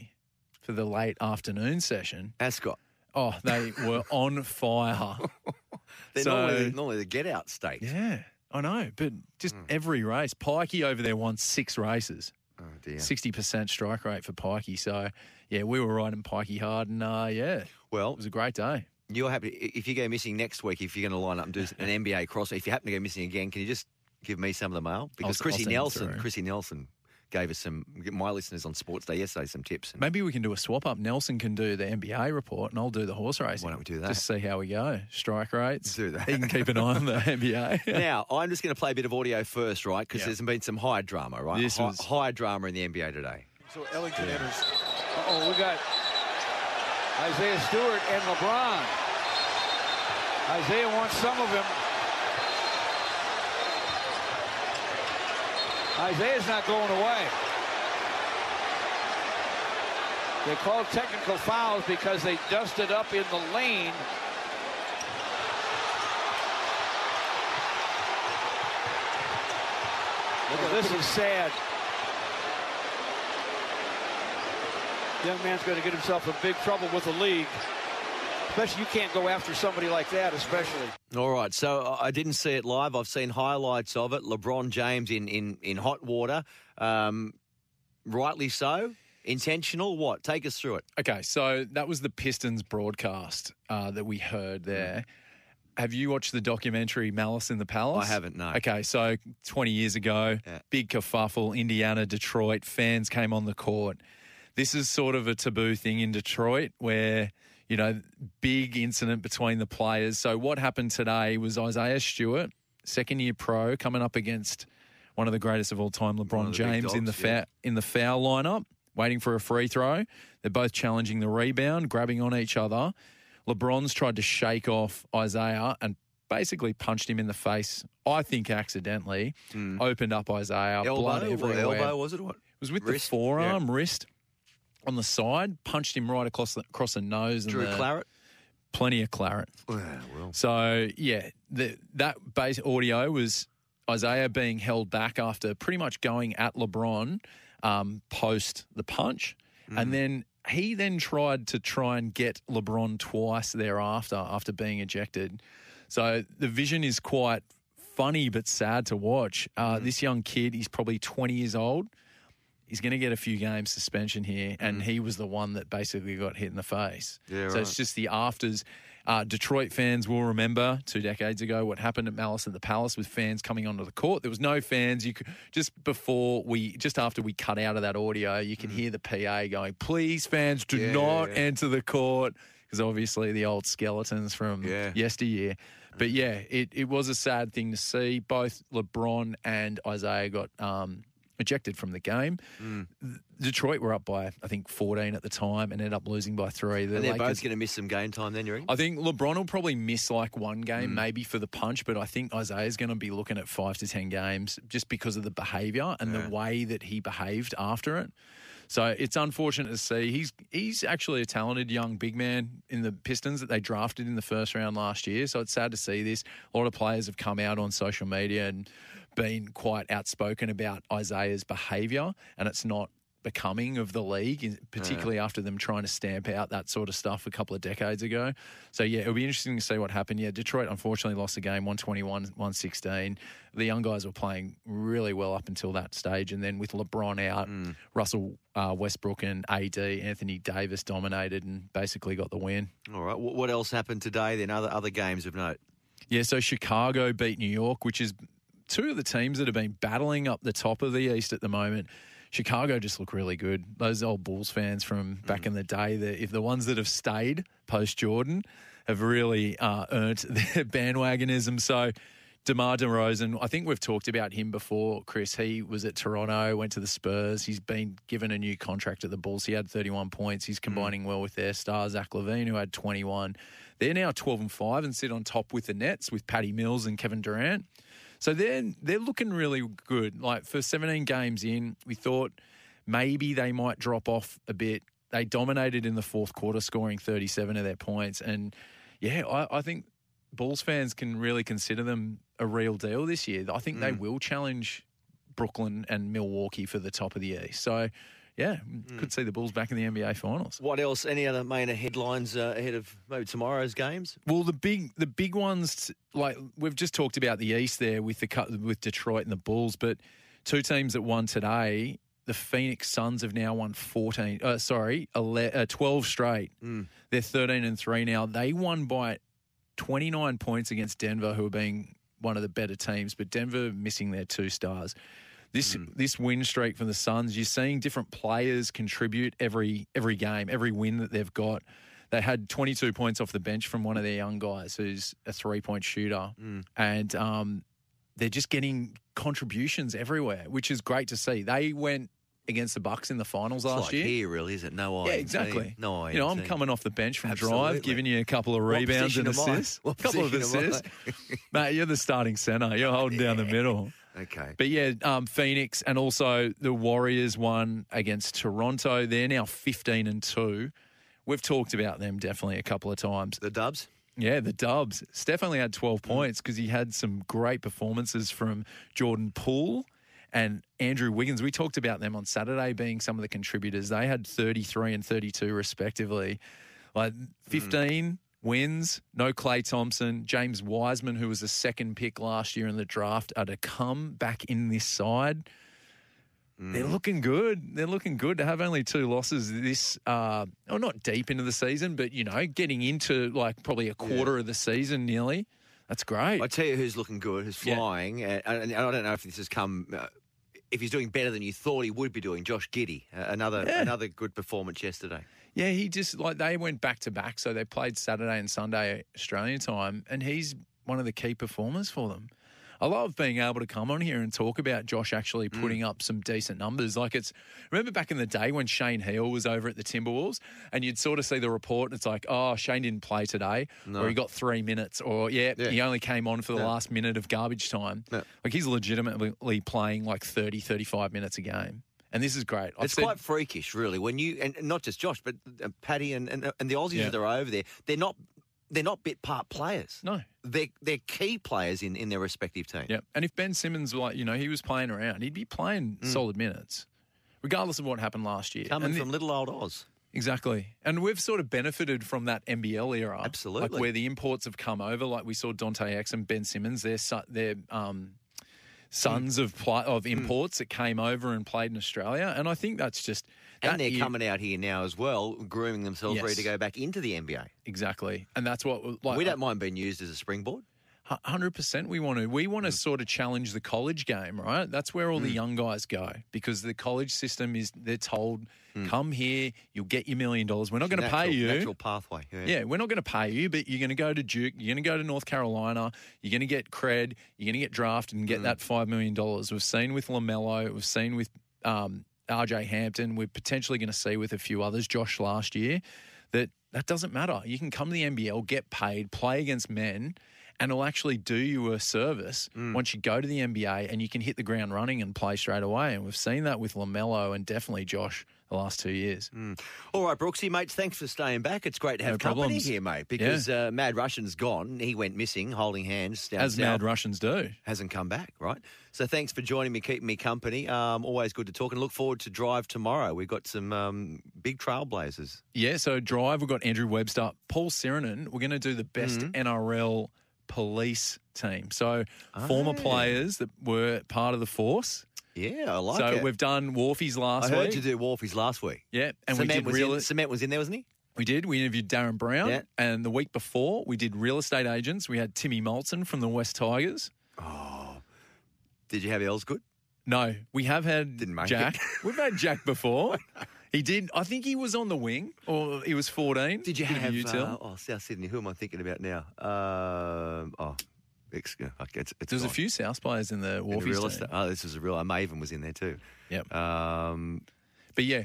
for the late afternoon session. Ascot. Oh, they were on fire. They're So- normally, normally the get out state. Yeah, I know. But just Hmm. every race, Pikey over there won six races. Oh. Sixty percent strike rate for Pikey. So yeah, we were riding Pikey hard, and uh, yeah, Well, it was a great day. You're happy if you go missing next week. If you're going to line up and do an NBA cross, if you happen to go missing again, can you just give me some of the mail? Because I'll Chrissy them Nelson. Chrissy Nelson gave us some. My listeners on Sports Day yesterday some tips. And Maybe we can do a swap up. Nelson can do the NBA report, and I'll do the horse racing. Why don't we do that? Just see how we go. Strike rates. Do that. He can keep an eye on the NBA. now I'm just going to play a bit of audio first, right? Because Yeah. there's been some high drama, right? This high, was- high drama in the NBA today. So Ellington enters. Oh, we got Isaiah Stewart and LeBron. Isaiah wants some of him. Isaiah's not going away. They called technical fouls because they dusted up in the lane. This is sad. Young man's going to get himself in big trouble with the league. Especially you can't go after somebody like that, especially. All right, so uh, I didn't see it live. I've seen highlights of it. LeBron James in in in hot water, um, rightly so. Intentional. What? Take us through it. Okay, so that was the Pistons broadcast uh, that we heard there. Have you watched the documentary Malice in the Palace? I haven't, no. Okay, so 20 years ago, Yeah. big kerfuffle, Indiana, Detroit, fans came on the court. This is sort of a taboo thing in Detroit where, you know, big incident between the players. So what happened today was Isaiah Stewart, second year pro, coming up against one of the greatest of all time, LeBron of the big James, in the dogs, yeah. fa- in the foul lineup, waiting for a free throw. They're both challenging the rebound, grabbing on each other. LeBron's tried to shake off Isaiah and basically punched him in the face. I think accidentally hmm. opened up Isaiah. blood. Elbow, what everywhere. elbow was it? What? It was with Wrist? the forearm, wrist on the side, punched him right across the, across the nose. And Drew the, Claret. Plenty of claret. well. So yeah, the, that base audio was Isaiah being held back after pretty much going at LeBron um, post the punch, Mm. and then he then tried to try and get LeBron twice thereafter after being ejected. So the vision is quite funny but sad to watch. Mm. Uh, This young kid, he's probably 20 years old. He's going to get a few games suspension here, and he was the one that basically got hit in the face. Mm. Yeah, so right. it's just the afters. Uh, Detroit fans will remember two decades ago what happened at Malice at the Palace with fans coming onto the court. There was no fans. You could just before we, just after we cut out of that audio, you can hear the PA going, "Please, fans, do Mm. Yeah, not yeah. enter the court," because obviously the old skeletons from yesteryear. But yeah, it, it was a sad thing to see. Both LeBron and Isaiah got um, ejected from the game. Mm. Detroit were up by I think 14 at the time and ended up losing by three. The And they're Lakers- both going to miss some game time then, you reckon? I think LeBron will probably miss like one game, Mm. maybe for the punch, but I think Isaiah's going to be looking at five to 10 games just because of the behavior and Yeah. the way that he behaved after it. So it's unfortunate to see. He's he's actually a talented young big man in the Pistons that they drafted in the first round last year. So it's sad to see this. A lot of players have come out on social media and been quite outspoken about Isaiah's behavior, and it's not becoming of the league, particularly after them trying to stamp out that sort of stuff a couple of decades ago. So, yeah, it'll be interesting to see what happened. Yeah, Detroit unfortunately lost the game 121 116. The young guys were playing really well up until that stage. And then with LeBron out, Russell uh, Westbrook and AD, Anthony Davis dominated and basically got the win. All right. What else happened today then? Other other games of note? Yeah, so Chicago beat New York, which is two of the teams that have been battling up the top of the East at the moment. Chicago just look really good. Those old Bulls fans from back Mm. in the day, the, if the ones that have stayed post Jordan have really uh, earned their bandwagonism. So, DeMar DeRozan, I think we've talked about him before, Chris. He was at Toronto, went to the Spurs. He's been given a new contract at the Bulls. He had 31 points. He's combining well with their star, Zach LaVine, who had 21. They're now 12 and 5 and sit on top with the Nets with Patty Mills and Kevin Durant. So they're they're looking really good. Like for 17 games in, we thought maybe they might drop off a bit. They dominated in the fourth quarter, scoring 37 of their points. And yeah, I, I think Bulls fans can really consider them a real deal this year. I think they Mm. will challenge Brooklyn and Milwaukee for the top of the East. So yeah, Mm. could see the Bulls back in the NBA Finals. What else? Any other main headlines uh, ahead of maybe tomorrow's games? Well, the big the big ones like we've just talked about the East there with the with Detroit and the Bulls, but two teams that won today. The Phoenix Suns have now won fourteen. Uh, sorry, 11, uh, twelve straight. Mm. They're thirteen and three now. They won by twenty nine points against Denver, who are being one of the better teams, but Denver missing their two stars. This this win streak from the Suns, you're seeing different players contribute every every game, every win that they've got. They had 22 points off the bench from one of their young guys, who's a three point shooter, and um, they're just getting contributions everywhere, which is great to see. They went against the Bucks in the finals It's last like year. here, really, is it? No I. Yeah, exactly. No I. You know, I'm coming off the bench from Absolutely. drive, giving you a couple of rebounds and position am I? assists. A couple of position am I? assists. Mate, you're the starting center. You're holding down the middle. Okay. But yeah, um, Phoenix and also the Warriors won against Toronto. They're now 15 and 2. We've talked about them definitely a couple of times. The Dubs? Yeah, the Dubs. Steph only had 12 points because he had some great performances from Jordan Poole and Andrew Wiggins. We talked about them on Saturday being some of the contributors. They had 33 and 32 respectively. Like 15 wins, no Klay Thompson, James Wiseman, who was the second pick last year in the draft, are to come back in this side. They're looking good. They're looking good to have only two losses this, uh, not deep into the season, but you know, getting into like probably a quarter of the season nearly. That's great. I tell you who's looking good, who's Yeah. flying, and, and I don't know if this has come, uh, if he's doing better than you thought he would be doing. Josh Giddey, uh, another Yeah. another good performance yesterday. Yeah, he just like they went back to back, so they played Saturday and Sunday Australian time, and he's one of the key performers for them. I love being able to come on here and talk about Josh actually Mm. putting up some decent numbers. Like it's remember back in the day when Shane Heal was over at the Timberwolves, and you'd sort of see the report, and it's like, oh, Shane didn't play today, No. or he got three minutes, or yeah, Yeah. he only came on for the Yeah. last minute of garbage time. Yeah. Like he's legitimately playing like 30, 35 minutes a game. And this is great. I've it's said- quite freakish, really. When you and not just Josh, but uh, Paddy and, and and the Aussies Yeah. that are over there, they're not they're not bit part players. No, they're they're key players in, in their respective team. Yep. And if Ben Simmons, like, you know, he was playing around, he'd be playing solid minutes, regardless of what happened last year. Mm. Coming And the- from little old Oz. Exactly. And we've sort of benefited from that NBL era. Absolutely. Like where the imports have come over, like we saw Dante X and Ben Simmons, they're, they're um, sons of pl- Mm. of imports that came over and played in Australia. And I think that's just. And they're year- coming out here now as well, grooming themselves ready to go back into the NBA. Exactly. And that's what. Like, we don't mind being used as a springboard. Hundred percent. We want to. We want to mm. sort of challenge the college game, right? That's where all the mm. young guys go because the college system is. They're told, mm. "Come here, you'll get your million dollars. We're not going to pay you. Natural pathway. Yeah. Yeah, we're not going to pay you, but you're going to go to Duke, you're going to go to North Carolina, you're going to get cred, you're going to get drafted and get that $5 million. We've seen with LaMelo, we've seen with um, RJ Hampton, we're potentially going to see with a few others, Josh last year, that that doesn't matter. You can come to the NBL, get paid, play against men, and it'll actually do you a service once you go to the NBA and you can hit the ground running and play straight away. And we've seen that with LaMelo and definitely Josh the last two years. All right, Brooksy, mates, thanks for staying back. It's great to have No company problems. here, mate, because uh, Mad Russian's gone. He went missing, holding hands down As south. Mad Russians do. Hasn't come back, right? So thanks for joining me, keeping me company. Um, always good to talk and look forward to Drive tomorrow. We've got some um, big trailblazers. Yeah, so drive, we've got Andrew Webster, Paul Sironen. We're going to do the best Mm-hmm. NRL police team. So former oh. players that were part of the force. Yeah, I like so it. we've done Wharfies last I heard week. you do Wharfies last week. Yeah, and Cement we did was real. in, Cement was in there, wasn't he? We did. We interviewed Darren Brown, Yeah. and the week before we did real estate agents. We had Timmy Moltzen from the West Tigers. Oh, did you have Elsegood? No, we have had Didn't make Jack. it. We've had Jack before. He did. I think he was on the wing, or he was 14. Did you Bit have util. uh, oh South Sydney? Who am I thinking about now? Um, oh, it's, it's There's a gone. few South players in the In the Wharfies real team. Oh, this was a real. Maven was in there too. Yep. Um, But yeah,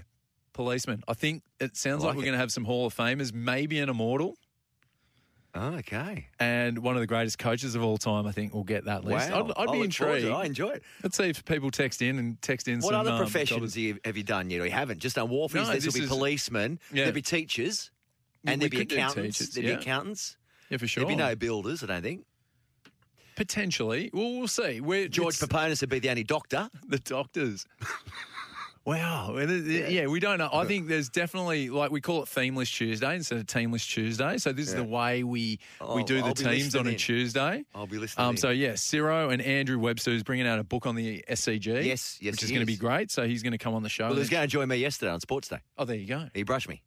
policeman. I think it sounds like, Like we're going to have some Hall of Famers, maybe an immortal, oh, okay. and one of the greatest coaches of all time. I think will get that list. Wow. I'd, I'd be look forward to it. intrigued. I enjoy it. Let's see if people text in and text in What some. other um, professions jobs. have you, have you done yet? Or you haven't? Just done wharfies. No, this will be is- policemen. Yeah. There'll be teachers. And we there'll be accountants. teachers, There'll yeah. be accountants. Yeah, for sure. There'll be no builders, I don't think. Potentially. Well, we'll see. We're, George Peponis would be the only doctor. the doctors. Wow. Is- yeah. we don't know. I think there's definitely, like, we call it Themeless Tuesday instead of Teamless Tuesday. So this is the way we, we I'll- do the I'll teams on a in. Tuesday. I'll be listening. Um, so, yeah, Ciro and Andrew Webster is bringing out a book on the SCG. Yes, yes, Which is he going to be great. So he's going to come on the show. well, he was going to join me yesterday on Sports Day. oh, there you go. He brushed me.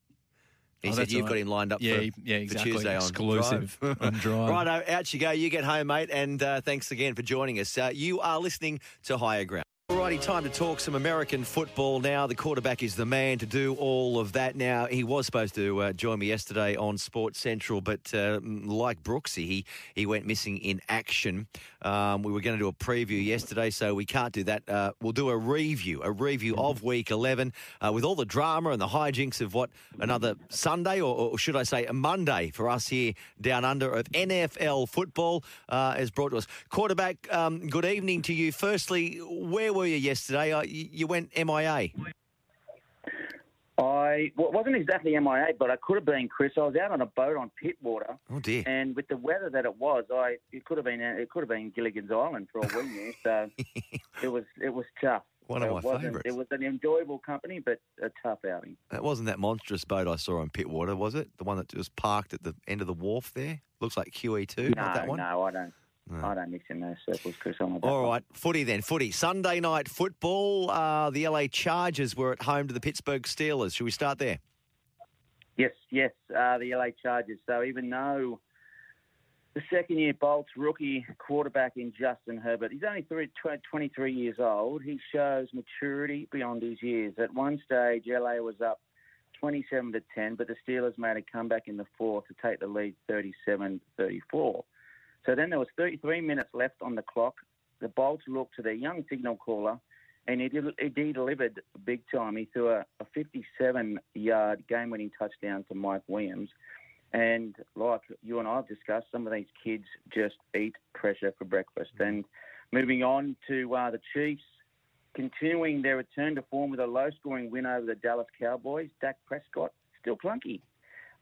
He Oh, said you've all got him lined up Yeah, for, yeah, for exactly. Tuesday on Exclusive Drive. on Drive. Righto, out you go. You get home, mate, and uh, thanks again for joining us. Uh, you are listening to Higher Ground. Alrighty, time to talk some American football now. The quarterback is the man to do all of that now. He was supposed to uh, join me yesterday on Sports Central, but uh, like Brooksy, he, he went missing in action. Um, we were going to do a preview yesterday, so we can't do that. Uh, we'll do a review, a review of Week 11 uh, with all the drama and the hijinks of what another Sunday, or, or should I say a Monday for us here down under of NFL football uh, is brought to us. Quarterback, um, good evening to you. Firstly, where were you yesterday? Uh, you, you went MIA. I well, wasn't exactly MIA, but I could have been Chris. I was out on a boat on Pittwater, Oh dear. and with the weather that it was, I it could have been it could have been Gilligan's Island for all we knew. So it was it was tough. One of my favourites. It was an enjoyable company, but a tough outing. That wasn't that monstrous boat I saw on Pittwater, was it? The one that was parked at the end of the wharf there? Looks like QE2, no, not that one? no, I don't. I don't mix in those circles, Chris. I'm All right, footy then. Footy. Sunday night football. Uh, the LA Chargers were at home to the Pittsburgh Steelers. Should we start there? Yes, yes, uh, the LA Chargers. So even though the second year Bolts rookie quarterback in Justin Herbert, he's only three, tw- 23 years old, he shows maturity beyond his years. At one stage, LA was up 27 to 10, but the Steelers made a comeback in the fourth to take the lead 37 34. So then there was 33 minutes left on the clock. The Bolts looked to their young signal caller, and he, del- he delivered big time. He threw a, a 57-yard game-winning touchdown to Mike Williams. And like you and I have discussed, some of these kids just eat pressure for breakfast. And moving on to uh, the Chiefs, continuing their return to form with a low-scoring win over the Dallas Cowboys. Dak Prescott still clunky,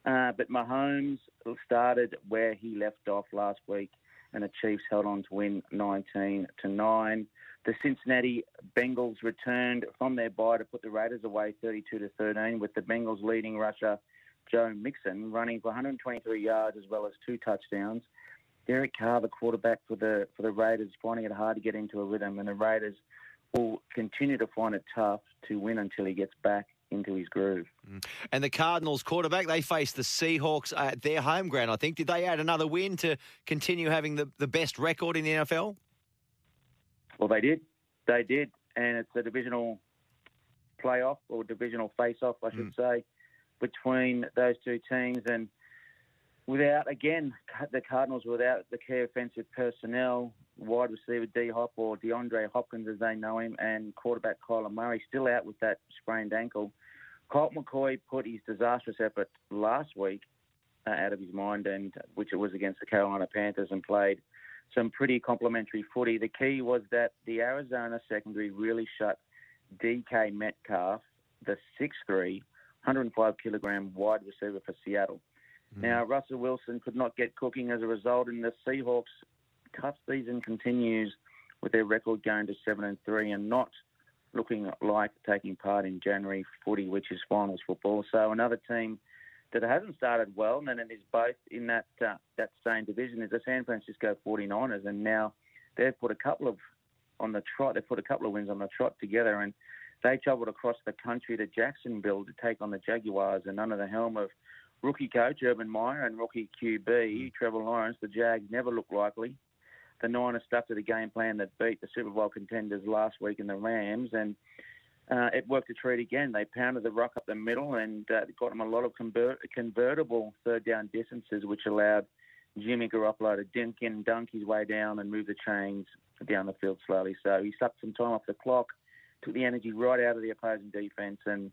uh, but Mahomes started where he left off last week, and the Chiefs held on to win 19 to nine. The Cincinnati Bengals returned from their bye to put the Raiders away 32 to 13, with the Bengals leading rusher Joe Mixon running for 123 yards as well as two touchdowns. Derek Carr, the quarterback for the for the Raiders, finding it hard to get into a rhythm, and the Raiders will continue to find it tough to win until he gets back into his groove. Mm. And the Cardinals quarterback, they faced the Seahawks at their home ground, I think. Did they add another win to continue having the, the best record in the NFL? Well, they did, they did, and it's a divisional playoff or divisional face-off, I should mm. say, between those two teams. And without, again, the Cardinals without the key offensive personnel, wide receiver D Hop or DeAndre Hopkins, as they know him, and quarterback Kyler Murray still out with that sprained ankle. Colt McCoy put his disastrous effort last week uh, out of his mind, and which it was against the Carolina Panthers, and played some pretty complimentary footy. The key was that the Arizona secondary really shut DK Metcalf, the 6'3", 105 kilogram wide receiver for Seattle. Now, Russell Wilson could not get cooking as a result, and the Seahawks' tough season continues with their record going to 7 and 3 and not looking like taking part in January footy, which is finals football. So another team that hasn't started well, and it is both in that uh, that same division, is the San Francisco 49ers, and now they've put a couple of on the trot. They've put a couple of wins on the trot together, and they travelled across the country to Jacksonville to take on the Jaguars, and under the helm of rookie coach Urban Meyer and rookie QB Trevor Lawrence, the Jags never looked likely. The Niners stuck to the game plan that beat the Super Bowl contenders last week in the Rams, and uh, it worked a treat again. They pounded the rock up the middle and uh, got them a lot of convert- convertible third down distances, which allowed Jimmy Garoppolo to dink and dunk his way down and move the chains down the field slowly. So he sucked some time off the clock, took the energy right out of the opposing defense, and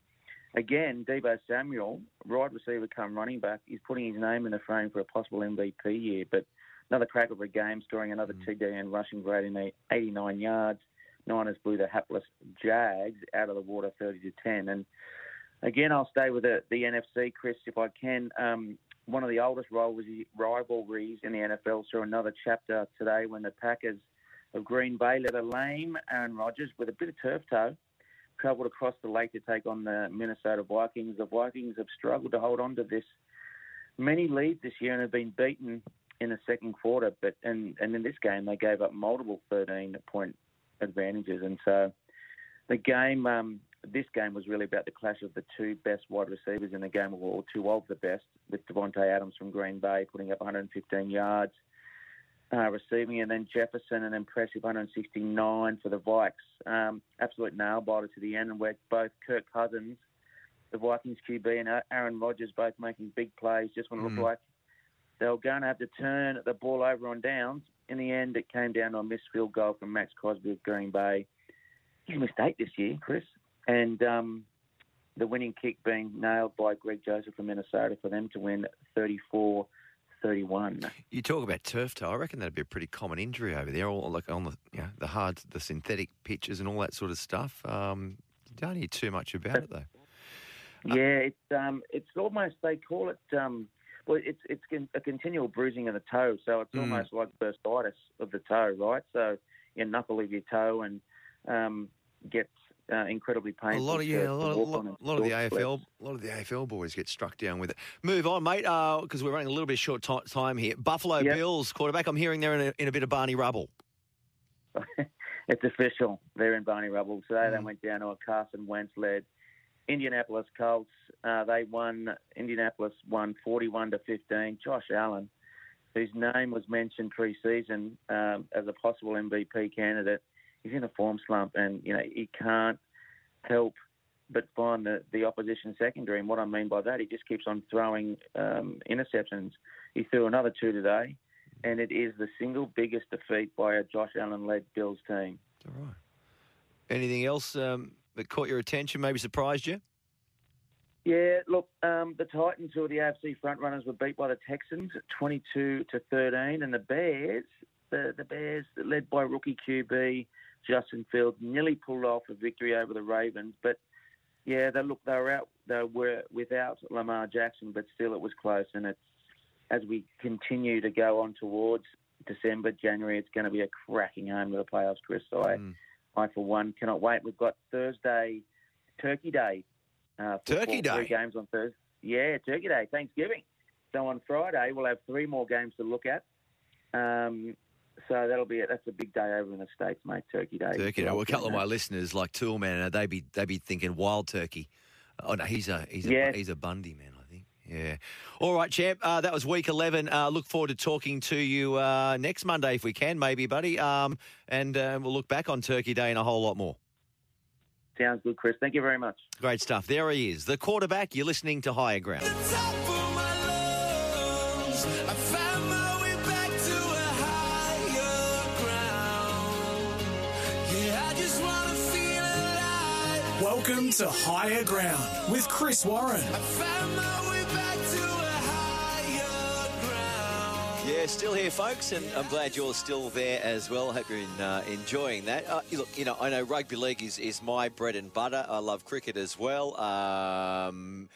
again, Deebo Samuel, wide receiver come running back, is putting his name in the frame for a possible MVP year. But another crack of a game, scoring another TD and rushing for 89 89 yards. Niners blew the hapless Jags out of the water 30 to 10. And again, I'll stay with the, the NFC, Chris, if I can. Um, one of the oldest rivalries, in the NFL saw another chapter today when the Packers of Green Bay let a lame Aaron Rodgers with a bit of turf toe travelled across the lake to take on the Minnesota Vikings. The Vikings have struggled to hold on to this many leads this year and have been beaten in the second quarter. But and and in this game they gave up multiple 13 point advantages, and so the game. Um, this game was really about the clash of the two best wide receivers in the game, or two of the best, with Davante Adams from Green Bay putting up 115 yards, uh, receiving, and then Jefferson an impressive 169 for the Vikes. Um, absolute nail biter to the end, and where both Kirk Cousins, the Vikings QB, and Aaron Rodgers both making big plays. Just want to Mm. like they were going to have to turn the ball over on downs. In the end, it came down to a missed field goal from Max Crosby of Green Bay. His mistake this year, Chris, and um, the winning kick being nailed by Greg Joseph from Minnesota for them to win 34 31. You talk about turf toe. I reckon that'd be a pretty common injury over there, all like on the you know, the hard, the synthetic pitches and all that sort of stuff. Um, you don't hear too much about it though. Yeah, it's um, it's almost they call it um, well, it's it's a continual bruising of the toe, so it's Mm. almost like bursitis of the toe, right? So you knuckle of your toe and um, gets uh, incredibly A painful. lot of to- yeah, a lot, lot, lot of the AFL, a lot of the AFL boys get struck down with it. Move on, mate, because we're running a little bit short ti time here. Buffalo Yep. Bills quarterback. I'm hearing they're in a, in a bit of Barney rubble. It's official. They're in Barney Rubble today. Mm. They went down to a Carson Wentz led Indianapolis Colts. Uh, they won. Indianapolis won 41 to 15. Josh Allen, whose name was mentioned pre-season um, as a possible MVP candidate, he's in a form slump, and you know he can't help but find the, the opposition secondary. And what I mean by that, he just keeps on throwing um, interceptions. He threw another two today, and it is the single biggest defeat by a Josh Allen-led Bills team. All right. Anything else um, that caught your attention? Maybe surprised you? Yeah, look, um, the Titans, who are the AFC frontrunners, were beat by the Texans, 22 to 13, and the Bears, the, the Bears, led by rookie QB Justin Fields, nearly pulled off a victory over the Ravens. But yeah, they look, they were out, they were without Lamar Jackson, but still it was close. And it's as we continue to go on towards December, January, it's going to be a cracking home to the playoffs, Chris. So Mm. I for one cannot wait. We've got Thursday, Turkey Day. Uh, Turkey football, Three Day? games on Thursday. Yeah, Turkey Day, Thanksgiving. So on Friday we'll have three more games to look at. Um, so that'll be it. That's a big day over in the states, mate. Turkey Day. Turkey. Day. Well, a couple of my listeners, like Toolman, they'd be they'd be thinking wild turkey. Oh no, he's a he's a Yeah. he's a Bundy man, I. Yeah. All right, champ. Uh, that was week eleven. Uh, look forward to talking to you uh, next Monday if we can, maybe, buddy. Um, and uh, we'll look back on Turkey Day and a whole lot more. Sounds good, Chris. Thank you very much. Great stuff. There he is, the quarterback. You're listening to Higher Ground. I found my way back to higher ground. Yeah, I just wanna feel alive. Welcome to Higher Ground with Chris Warren. Yeah, still here, folks, and I'm glad you're still there as well. Hope you're in, uh, enjoying that. Uh, look, you know, I know rugby league is, is my bread and butter. I love cricket as well. Um,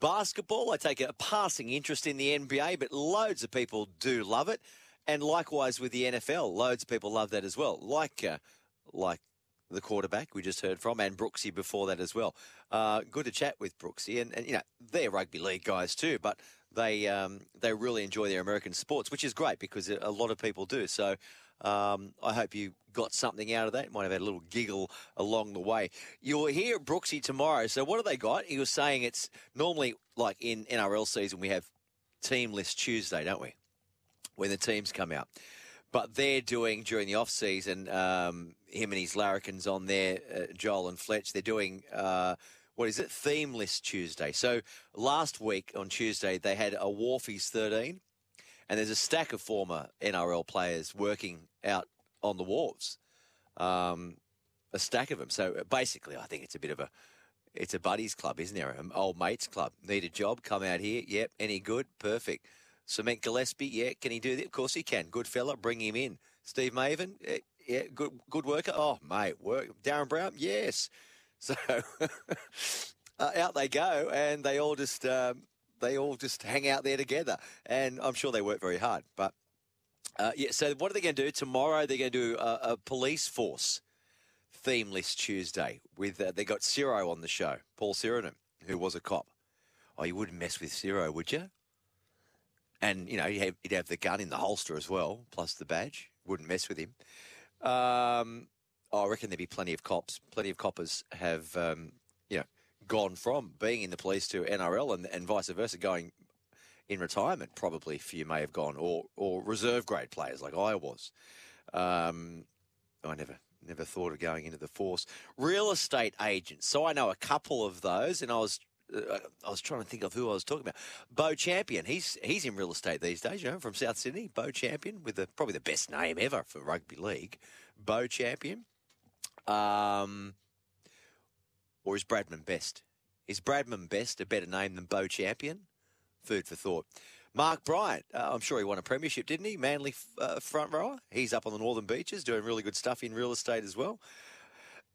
basketball, I take a passing interest in the NBA, but loads of people do love it. And likewise with the NFL, loads of people love that as well. Like, uh, like the quarterback we just heard from, and Brooksy before that as well. Uh, good to chat with Brooksy, and, and you know they're rugby league guys too, but they um, they really enjoy their American sports, which is great because a lot of people do. So um, I hope you got something out of that. Might have had a little giggle along the way. You'll hear Brooksy tomorrow. So what have they got? He was saying it's normally like in NRL season we have team list Tuesday, don't we? When the teams come out. but they're doing during the off season. Um, him and his larrikins on there, uh, Joel and Fletch. They're doing. Uh, what is it? Themeless Tuesday. So last week on Tuesday they had a Wharfies 13, and there's a stack of former NRL players working out on the wharves. Um, a stack of them. So basically, I think it's a bit of a it's a buddies club, isn't there? An old mates club. Need a job? Come out here. Yep. Any good? Perfect. Cement Gillespie. Yeah. Can he do that? Of course he can. Good fella. Bring him in. Steve Maven. eh, Yeah. Good. Good worker. Oh, mate. Work. Darren Brown. Yes. So uh, out they go, and they all just um, they all just hang out there together, and I'm sure they work very hard. But uh, yeah. So what are they going to do tomorrow? They're going to do a, a police force theme list Tuesday with uh, they got Ciro on the show, Paul Sironen, who was a cop. Oh, you wouldn't mess with Ciro, would you? And you know he'd have, he'd have the gun in the holster as well, plus the badge. Wouldn't mess with him. Um, I reckon there'd be plenty of cops. Plenty of coppers have um, you know gone from being in the police to NRL and, and vice versa, going in retirement. Probably few may have gone, or or reserve grade players like I was. Um, I never never thought of going into the force. Real estate agents. So I know a couple of those, and I was. Uh, I was trying to think of who I was talking about. Bo Champion, he's he's in real estate these days. You know, from South Sydney. Bo Champion with the probably the best name ever for rugby league. Bo Champion. Um, or is Bradman Best? Is Bradman Best a better name than Bo Champion? Food for thought. Mark Bryant, uh, I'm sure he won a premiership, didn't he? Manly uh, front rower. He's up on the northern beaches doing really good stuff in real estate as well.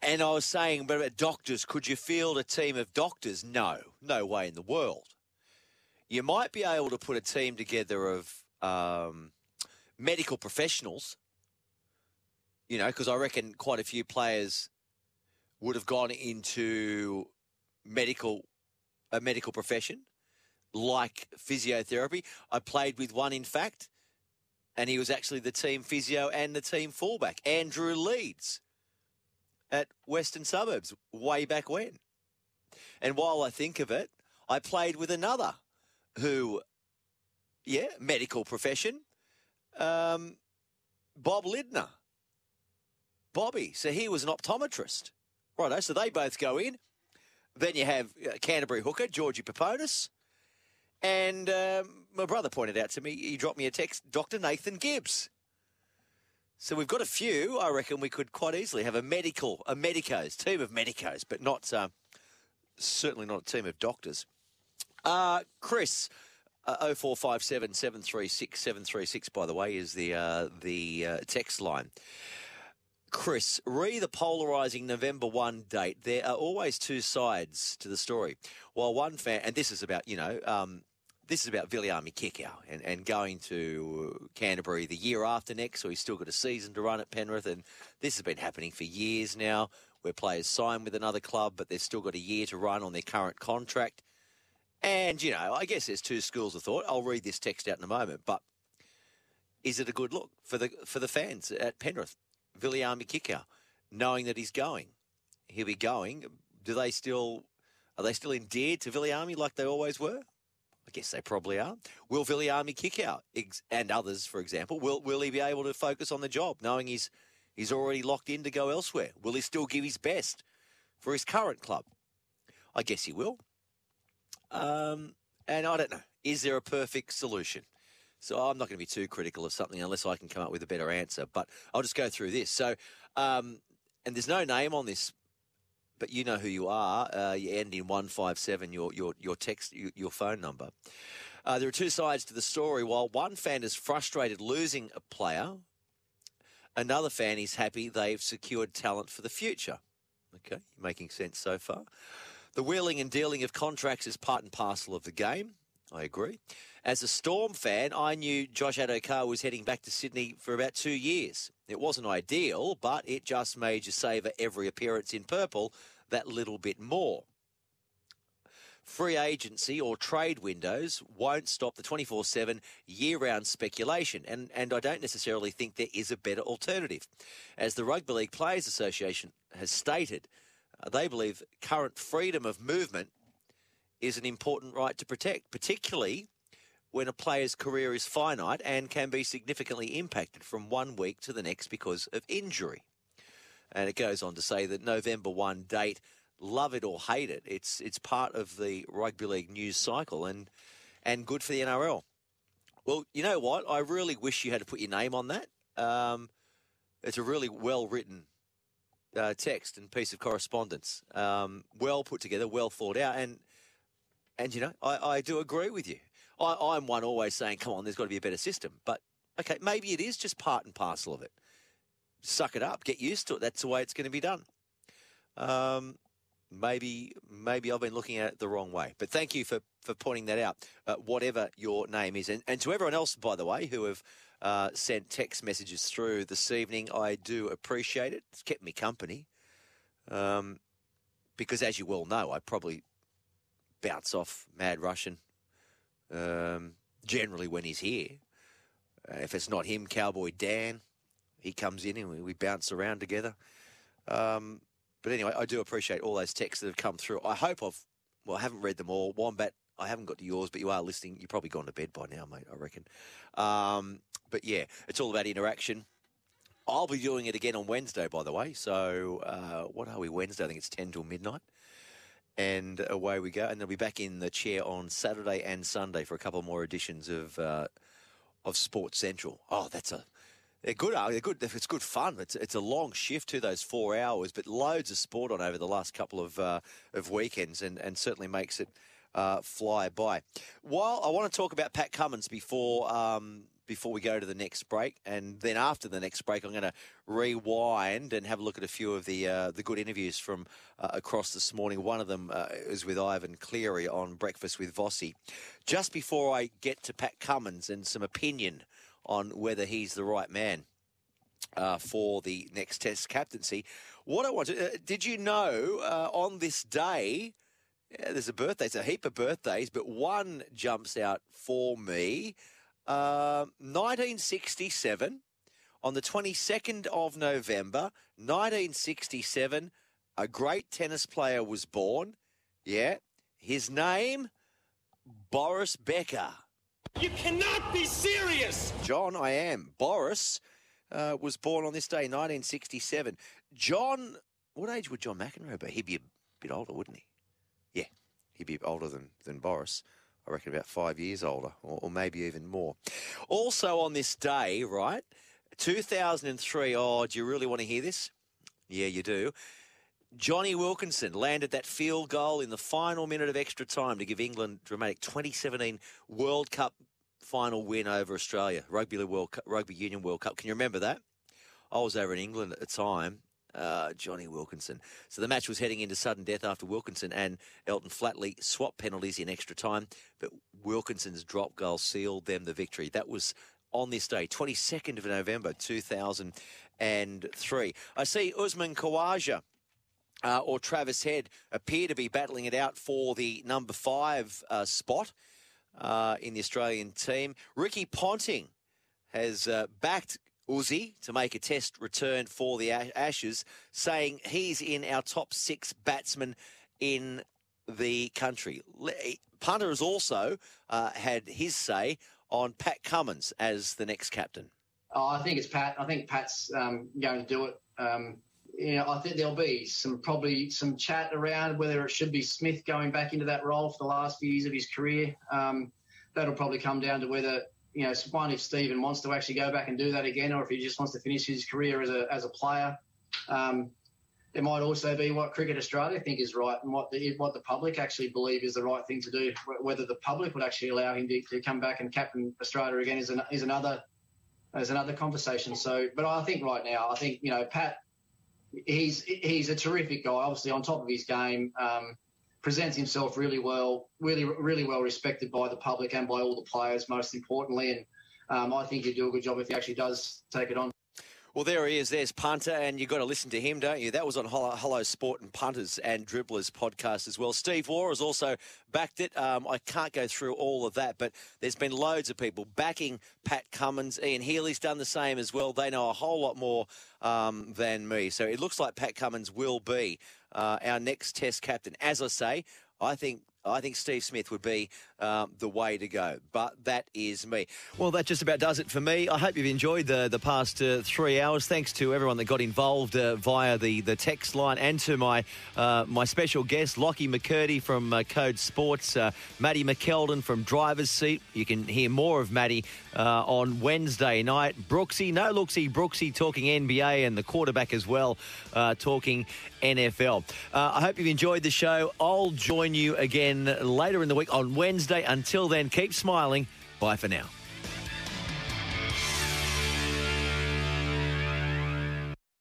And I was saying, but about doctors, could you field a team of doctors? No, no way in the world. You might be able to put a team together of um, medical professionals, you know, because I reckon quite a few players would have gone into medical a medical profession like physiotherapy. I played with one, in fact, and he was actually the team physio and the team fullback, Andrew Leeds at Western Suburbs way back when. And while I think of it, I played with another who, yeah, medical profession, um, Bob Lindner. Bobby. So he was an optometrist. Righto, so they both go in. Then you have uh, Canterbury hooker, Georgie Peponis. And um, my brother pointed out to me, he dropped me a text, Dr. Nathan Gibbs. So we've got a few. I reckon we could quite easily have a medical, a medicos, team of medicos, but not uh, certainly not a team of doctors. Uh, Chris, uh, 0457 736 736, by the way, is the, uh, the uh, text line. Chris, re the polarising November 1 date, there are always two sides to the story. While one fan, and this is about, you know, um, this is about Viliami Kikau and, and going to Canterbury the year after next, so he's still got a season to run at Penrith. And this has been happening for years now, where players sign with another club, but they've still got a year to run on their current contract. And, you know, I guess there's two schools of thought. I'll read this text out in a moment, but is it a good look for the for the fans at Penrith? Viliami Kikau, knowing that he's going. He'll be going. Do they still are they still endeared to Viliami like they always were? I guess they probably are. Will Viliami Kikau and others, for example? Will will he be able to focus on the job, knowing he's he's already locked in to go elsewhere? Will he still give his best for his current club? I guess he will. Um, and I don't know. Is there a perfect solution? So I'm not going to be too critical of something unless I can come up with a better answer. But I'll just go through this. So, um, and there's no name on this, but you know who you are. Uh, you end in one five seven. Your your your text your, your phone number. Uh, there are two sides to the story. While one fan is frustrated losing a player, another fan is happy they've secured talent for the future. Okay, making sense so far. The wheeling and dealing of contracts is part and parcel of the game. I agree. As a Storm fan, I knew Josh Addo-Carr was heading back to Sydney for about two years. It wasn't ideal, but it just made you savour every appearance in purple that little bit more. Free agency or trade windows won't stop the 24 7 year round speculation, and, and I don't necessarily think there is a better alternative. As the Rugby League Players Association has stated, they believe current freedom of movement is an important right to protect, particularly when a player's career is finite and can be significantly impacted from one week to the next because of injury. And it goes on to say that November 1 date, love it or hate it, it's it's part of the rugby league news cycle and and good for the NRL. Well, you know what? I really wish you had to put your name on that. Um, it's a really well written uh, text and piece of correspondence, um, well put together, well thought out, and and you know I, I do agree with you. I, I'm one always saying, come on, there's got to be a better system, but okay, maybe it is just part and parcel of it. Suck it up, get used to it. That's the way it's going to be done. Um, maybe maybe I've been looking at it the wrong way. But thank you for, for pointing that out, uh, whatever your name is. And, and to everyone else, by the way, who have uh, sent text messages through this evening, I do appreciate it. It's kept me company. Um, because as you well know, I probably bounce off Mad Russian um, generally when he's here. Uh, if it's not him, Cowboy Dan, he comes in and we, we bounce around together. Um, but anyway, I do appreciate all those texts that have come through. I hope I've, well, I haven't read them all. Wombat, I haven't got to yours, but you are listening. You've probably gone to bed by now, mate, I reckon. Um, but yeah, it's all about interaction. I'll be doing it again on Wednesday, by the way. So, uh, what are we, Wednesday? I think it's 10 till midnight. And away we go. And they'll be back in the chair on Saturday and Sunday for a couple more editions of uh, of Sports Central. Oh, that's a they're good. They're good. It's good fun. It's it's a long shift to those four hours, but loads of sport on over the last couple of uh, of weekends, and and certainly makes it uh, fly by. While I want to talk about Pat Cummins before um, before we go to the next break, and then after the next break, I'm going to rewind and have a look at a few of the uh, the good interviews from uh, across this morning. One of them uh, is with Ivan Cleary on Breakfast with Vossi. Just before I get to Pat Cummins and some opinion on whether he's the right man uh, for the next Test captaincy, what I want to uh, did you know uh, on this day? Yeah, there's a birthday. It's a heap of birthdays, but one jumps out for me. Uh, 1967, on the 22nd of November, 1967, a great tennis player was born. Yeah, his name, Boris Becker. You cannot be serious! John, I am. Boris uh, was born on this day, 1967. John, what age would John McEnroe be? He'd be a bit older, wouldn't he? Yeah, he'd be older than, than Boris. I reckon about five years older, or, or maybe even more. Also on this day, right, 2003. Oh, do you really want to hear this? Yeah, you do. Jonny Wilkinson landed that field goal in the final minute of extra time to give England dramatic 2017 World Cup final win over Australia, Rugby, World Cup, Rugby Union World Cup. Can you remember that? I was over in England at the time. Uh, Jonny Wilkinson. So the match was heading into sudden death after Wilkinson and Elton Flatley swapped penalties in extra time, but Wilkinson's drop goal sealed them the victory. That was on this day, 22nd of November 2003. I see Usman Khawaja uh, or Travis Head appear to be battling it out for the number five uh, spot uh, in the Australian team. Ricky Ponting has uh, backed Uzi to make a test return for the Ashes, saying he's in our top six batsmen in the country. Punter has also uh, had his say on Pat Cummins as the next captain. Oh, I think it's Pat. I think Pat's um, going to do it. Um, you know, I think there'll be some probably some chat around whether it should be Smith going back into that role for the last few years of his career. Um, that'll probably come down to whether you know one if Stephen wants to actually go back and do that again, or if he just wants to finish his career as a as a player. Um, it might also be what Cricket Australia think is right and what the what the public actually believe is the right thing to do. Whether the public would actually allow him to, to come back and captain Australia again is an, is another is another conversation. So, but I think right now, I think you know Pat, he's he's a terrific guy. Obviously, on top of his game, um, presents himself really well, really really well respected by the public and by all the players. Most importantly, and um, I think he'd do a good job if he actually does take it on. Well, there he is. There's Punter, and you've got to listen to him, don't you? That was on Hello, Sport and Punters and Dribblers podcast as well. Steve Waugh has also backed it. Um, I can't go through all of that, but there's been loads of people backing Pat Cummins. Ian Healy's done the same as well. They know a whole lot more um, than me. So it looks like Pat Cummins will be uh, our next Test captain. As I say, I think I think Steve Smith would be um, the way to go. But that is me. Well, that just about does it for me. I hope you've enjoyed the the past uh, three hours. Thanks to everyone that got involved uh, via the, the text line and to my uh, my special guest, Lockie McKirdy from uh, Code Sports, uh, Maddie McKeldin from Driver's Seat. You can hear more of Maddie uh, on Wednesday night. Brooksy, no looksy, Brooksy talking NBA and the quarterback as well, talking NFL. I hope you've enjoyed the show. I'll join you again later in the week on Wednesday. Until then, keep smiling. Bye for now.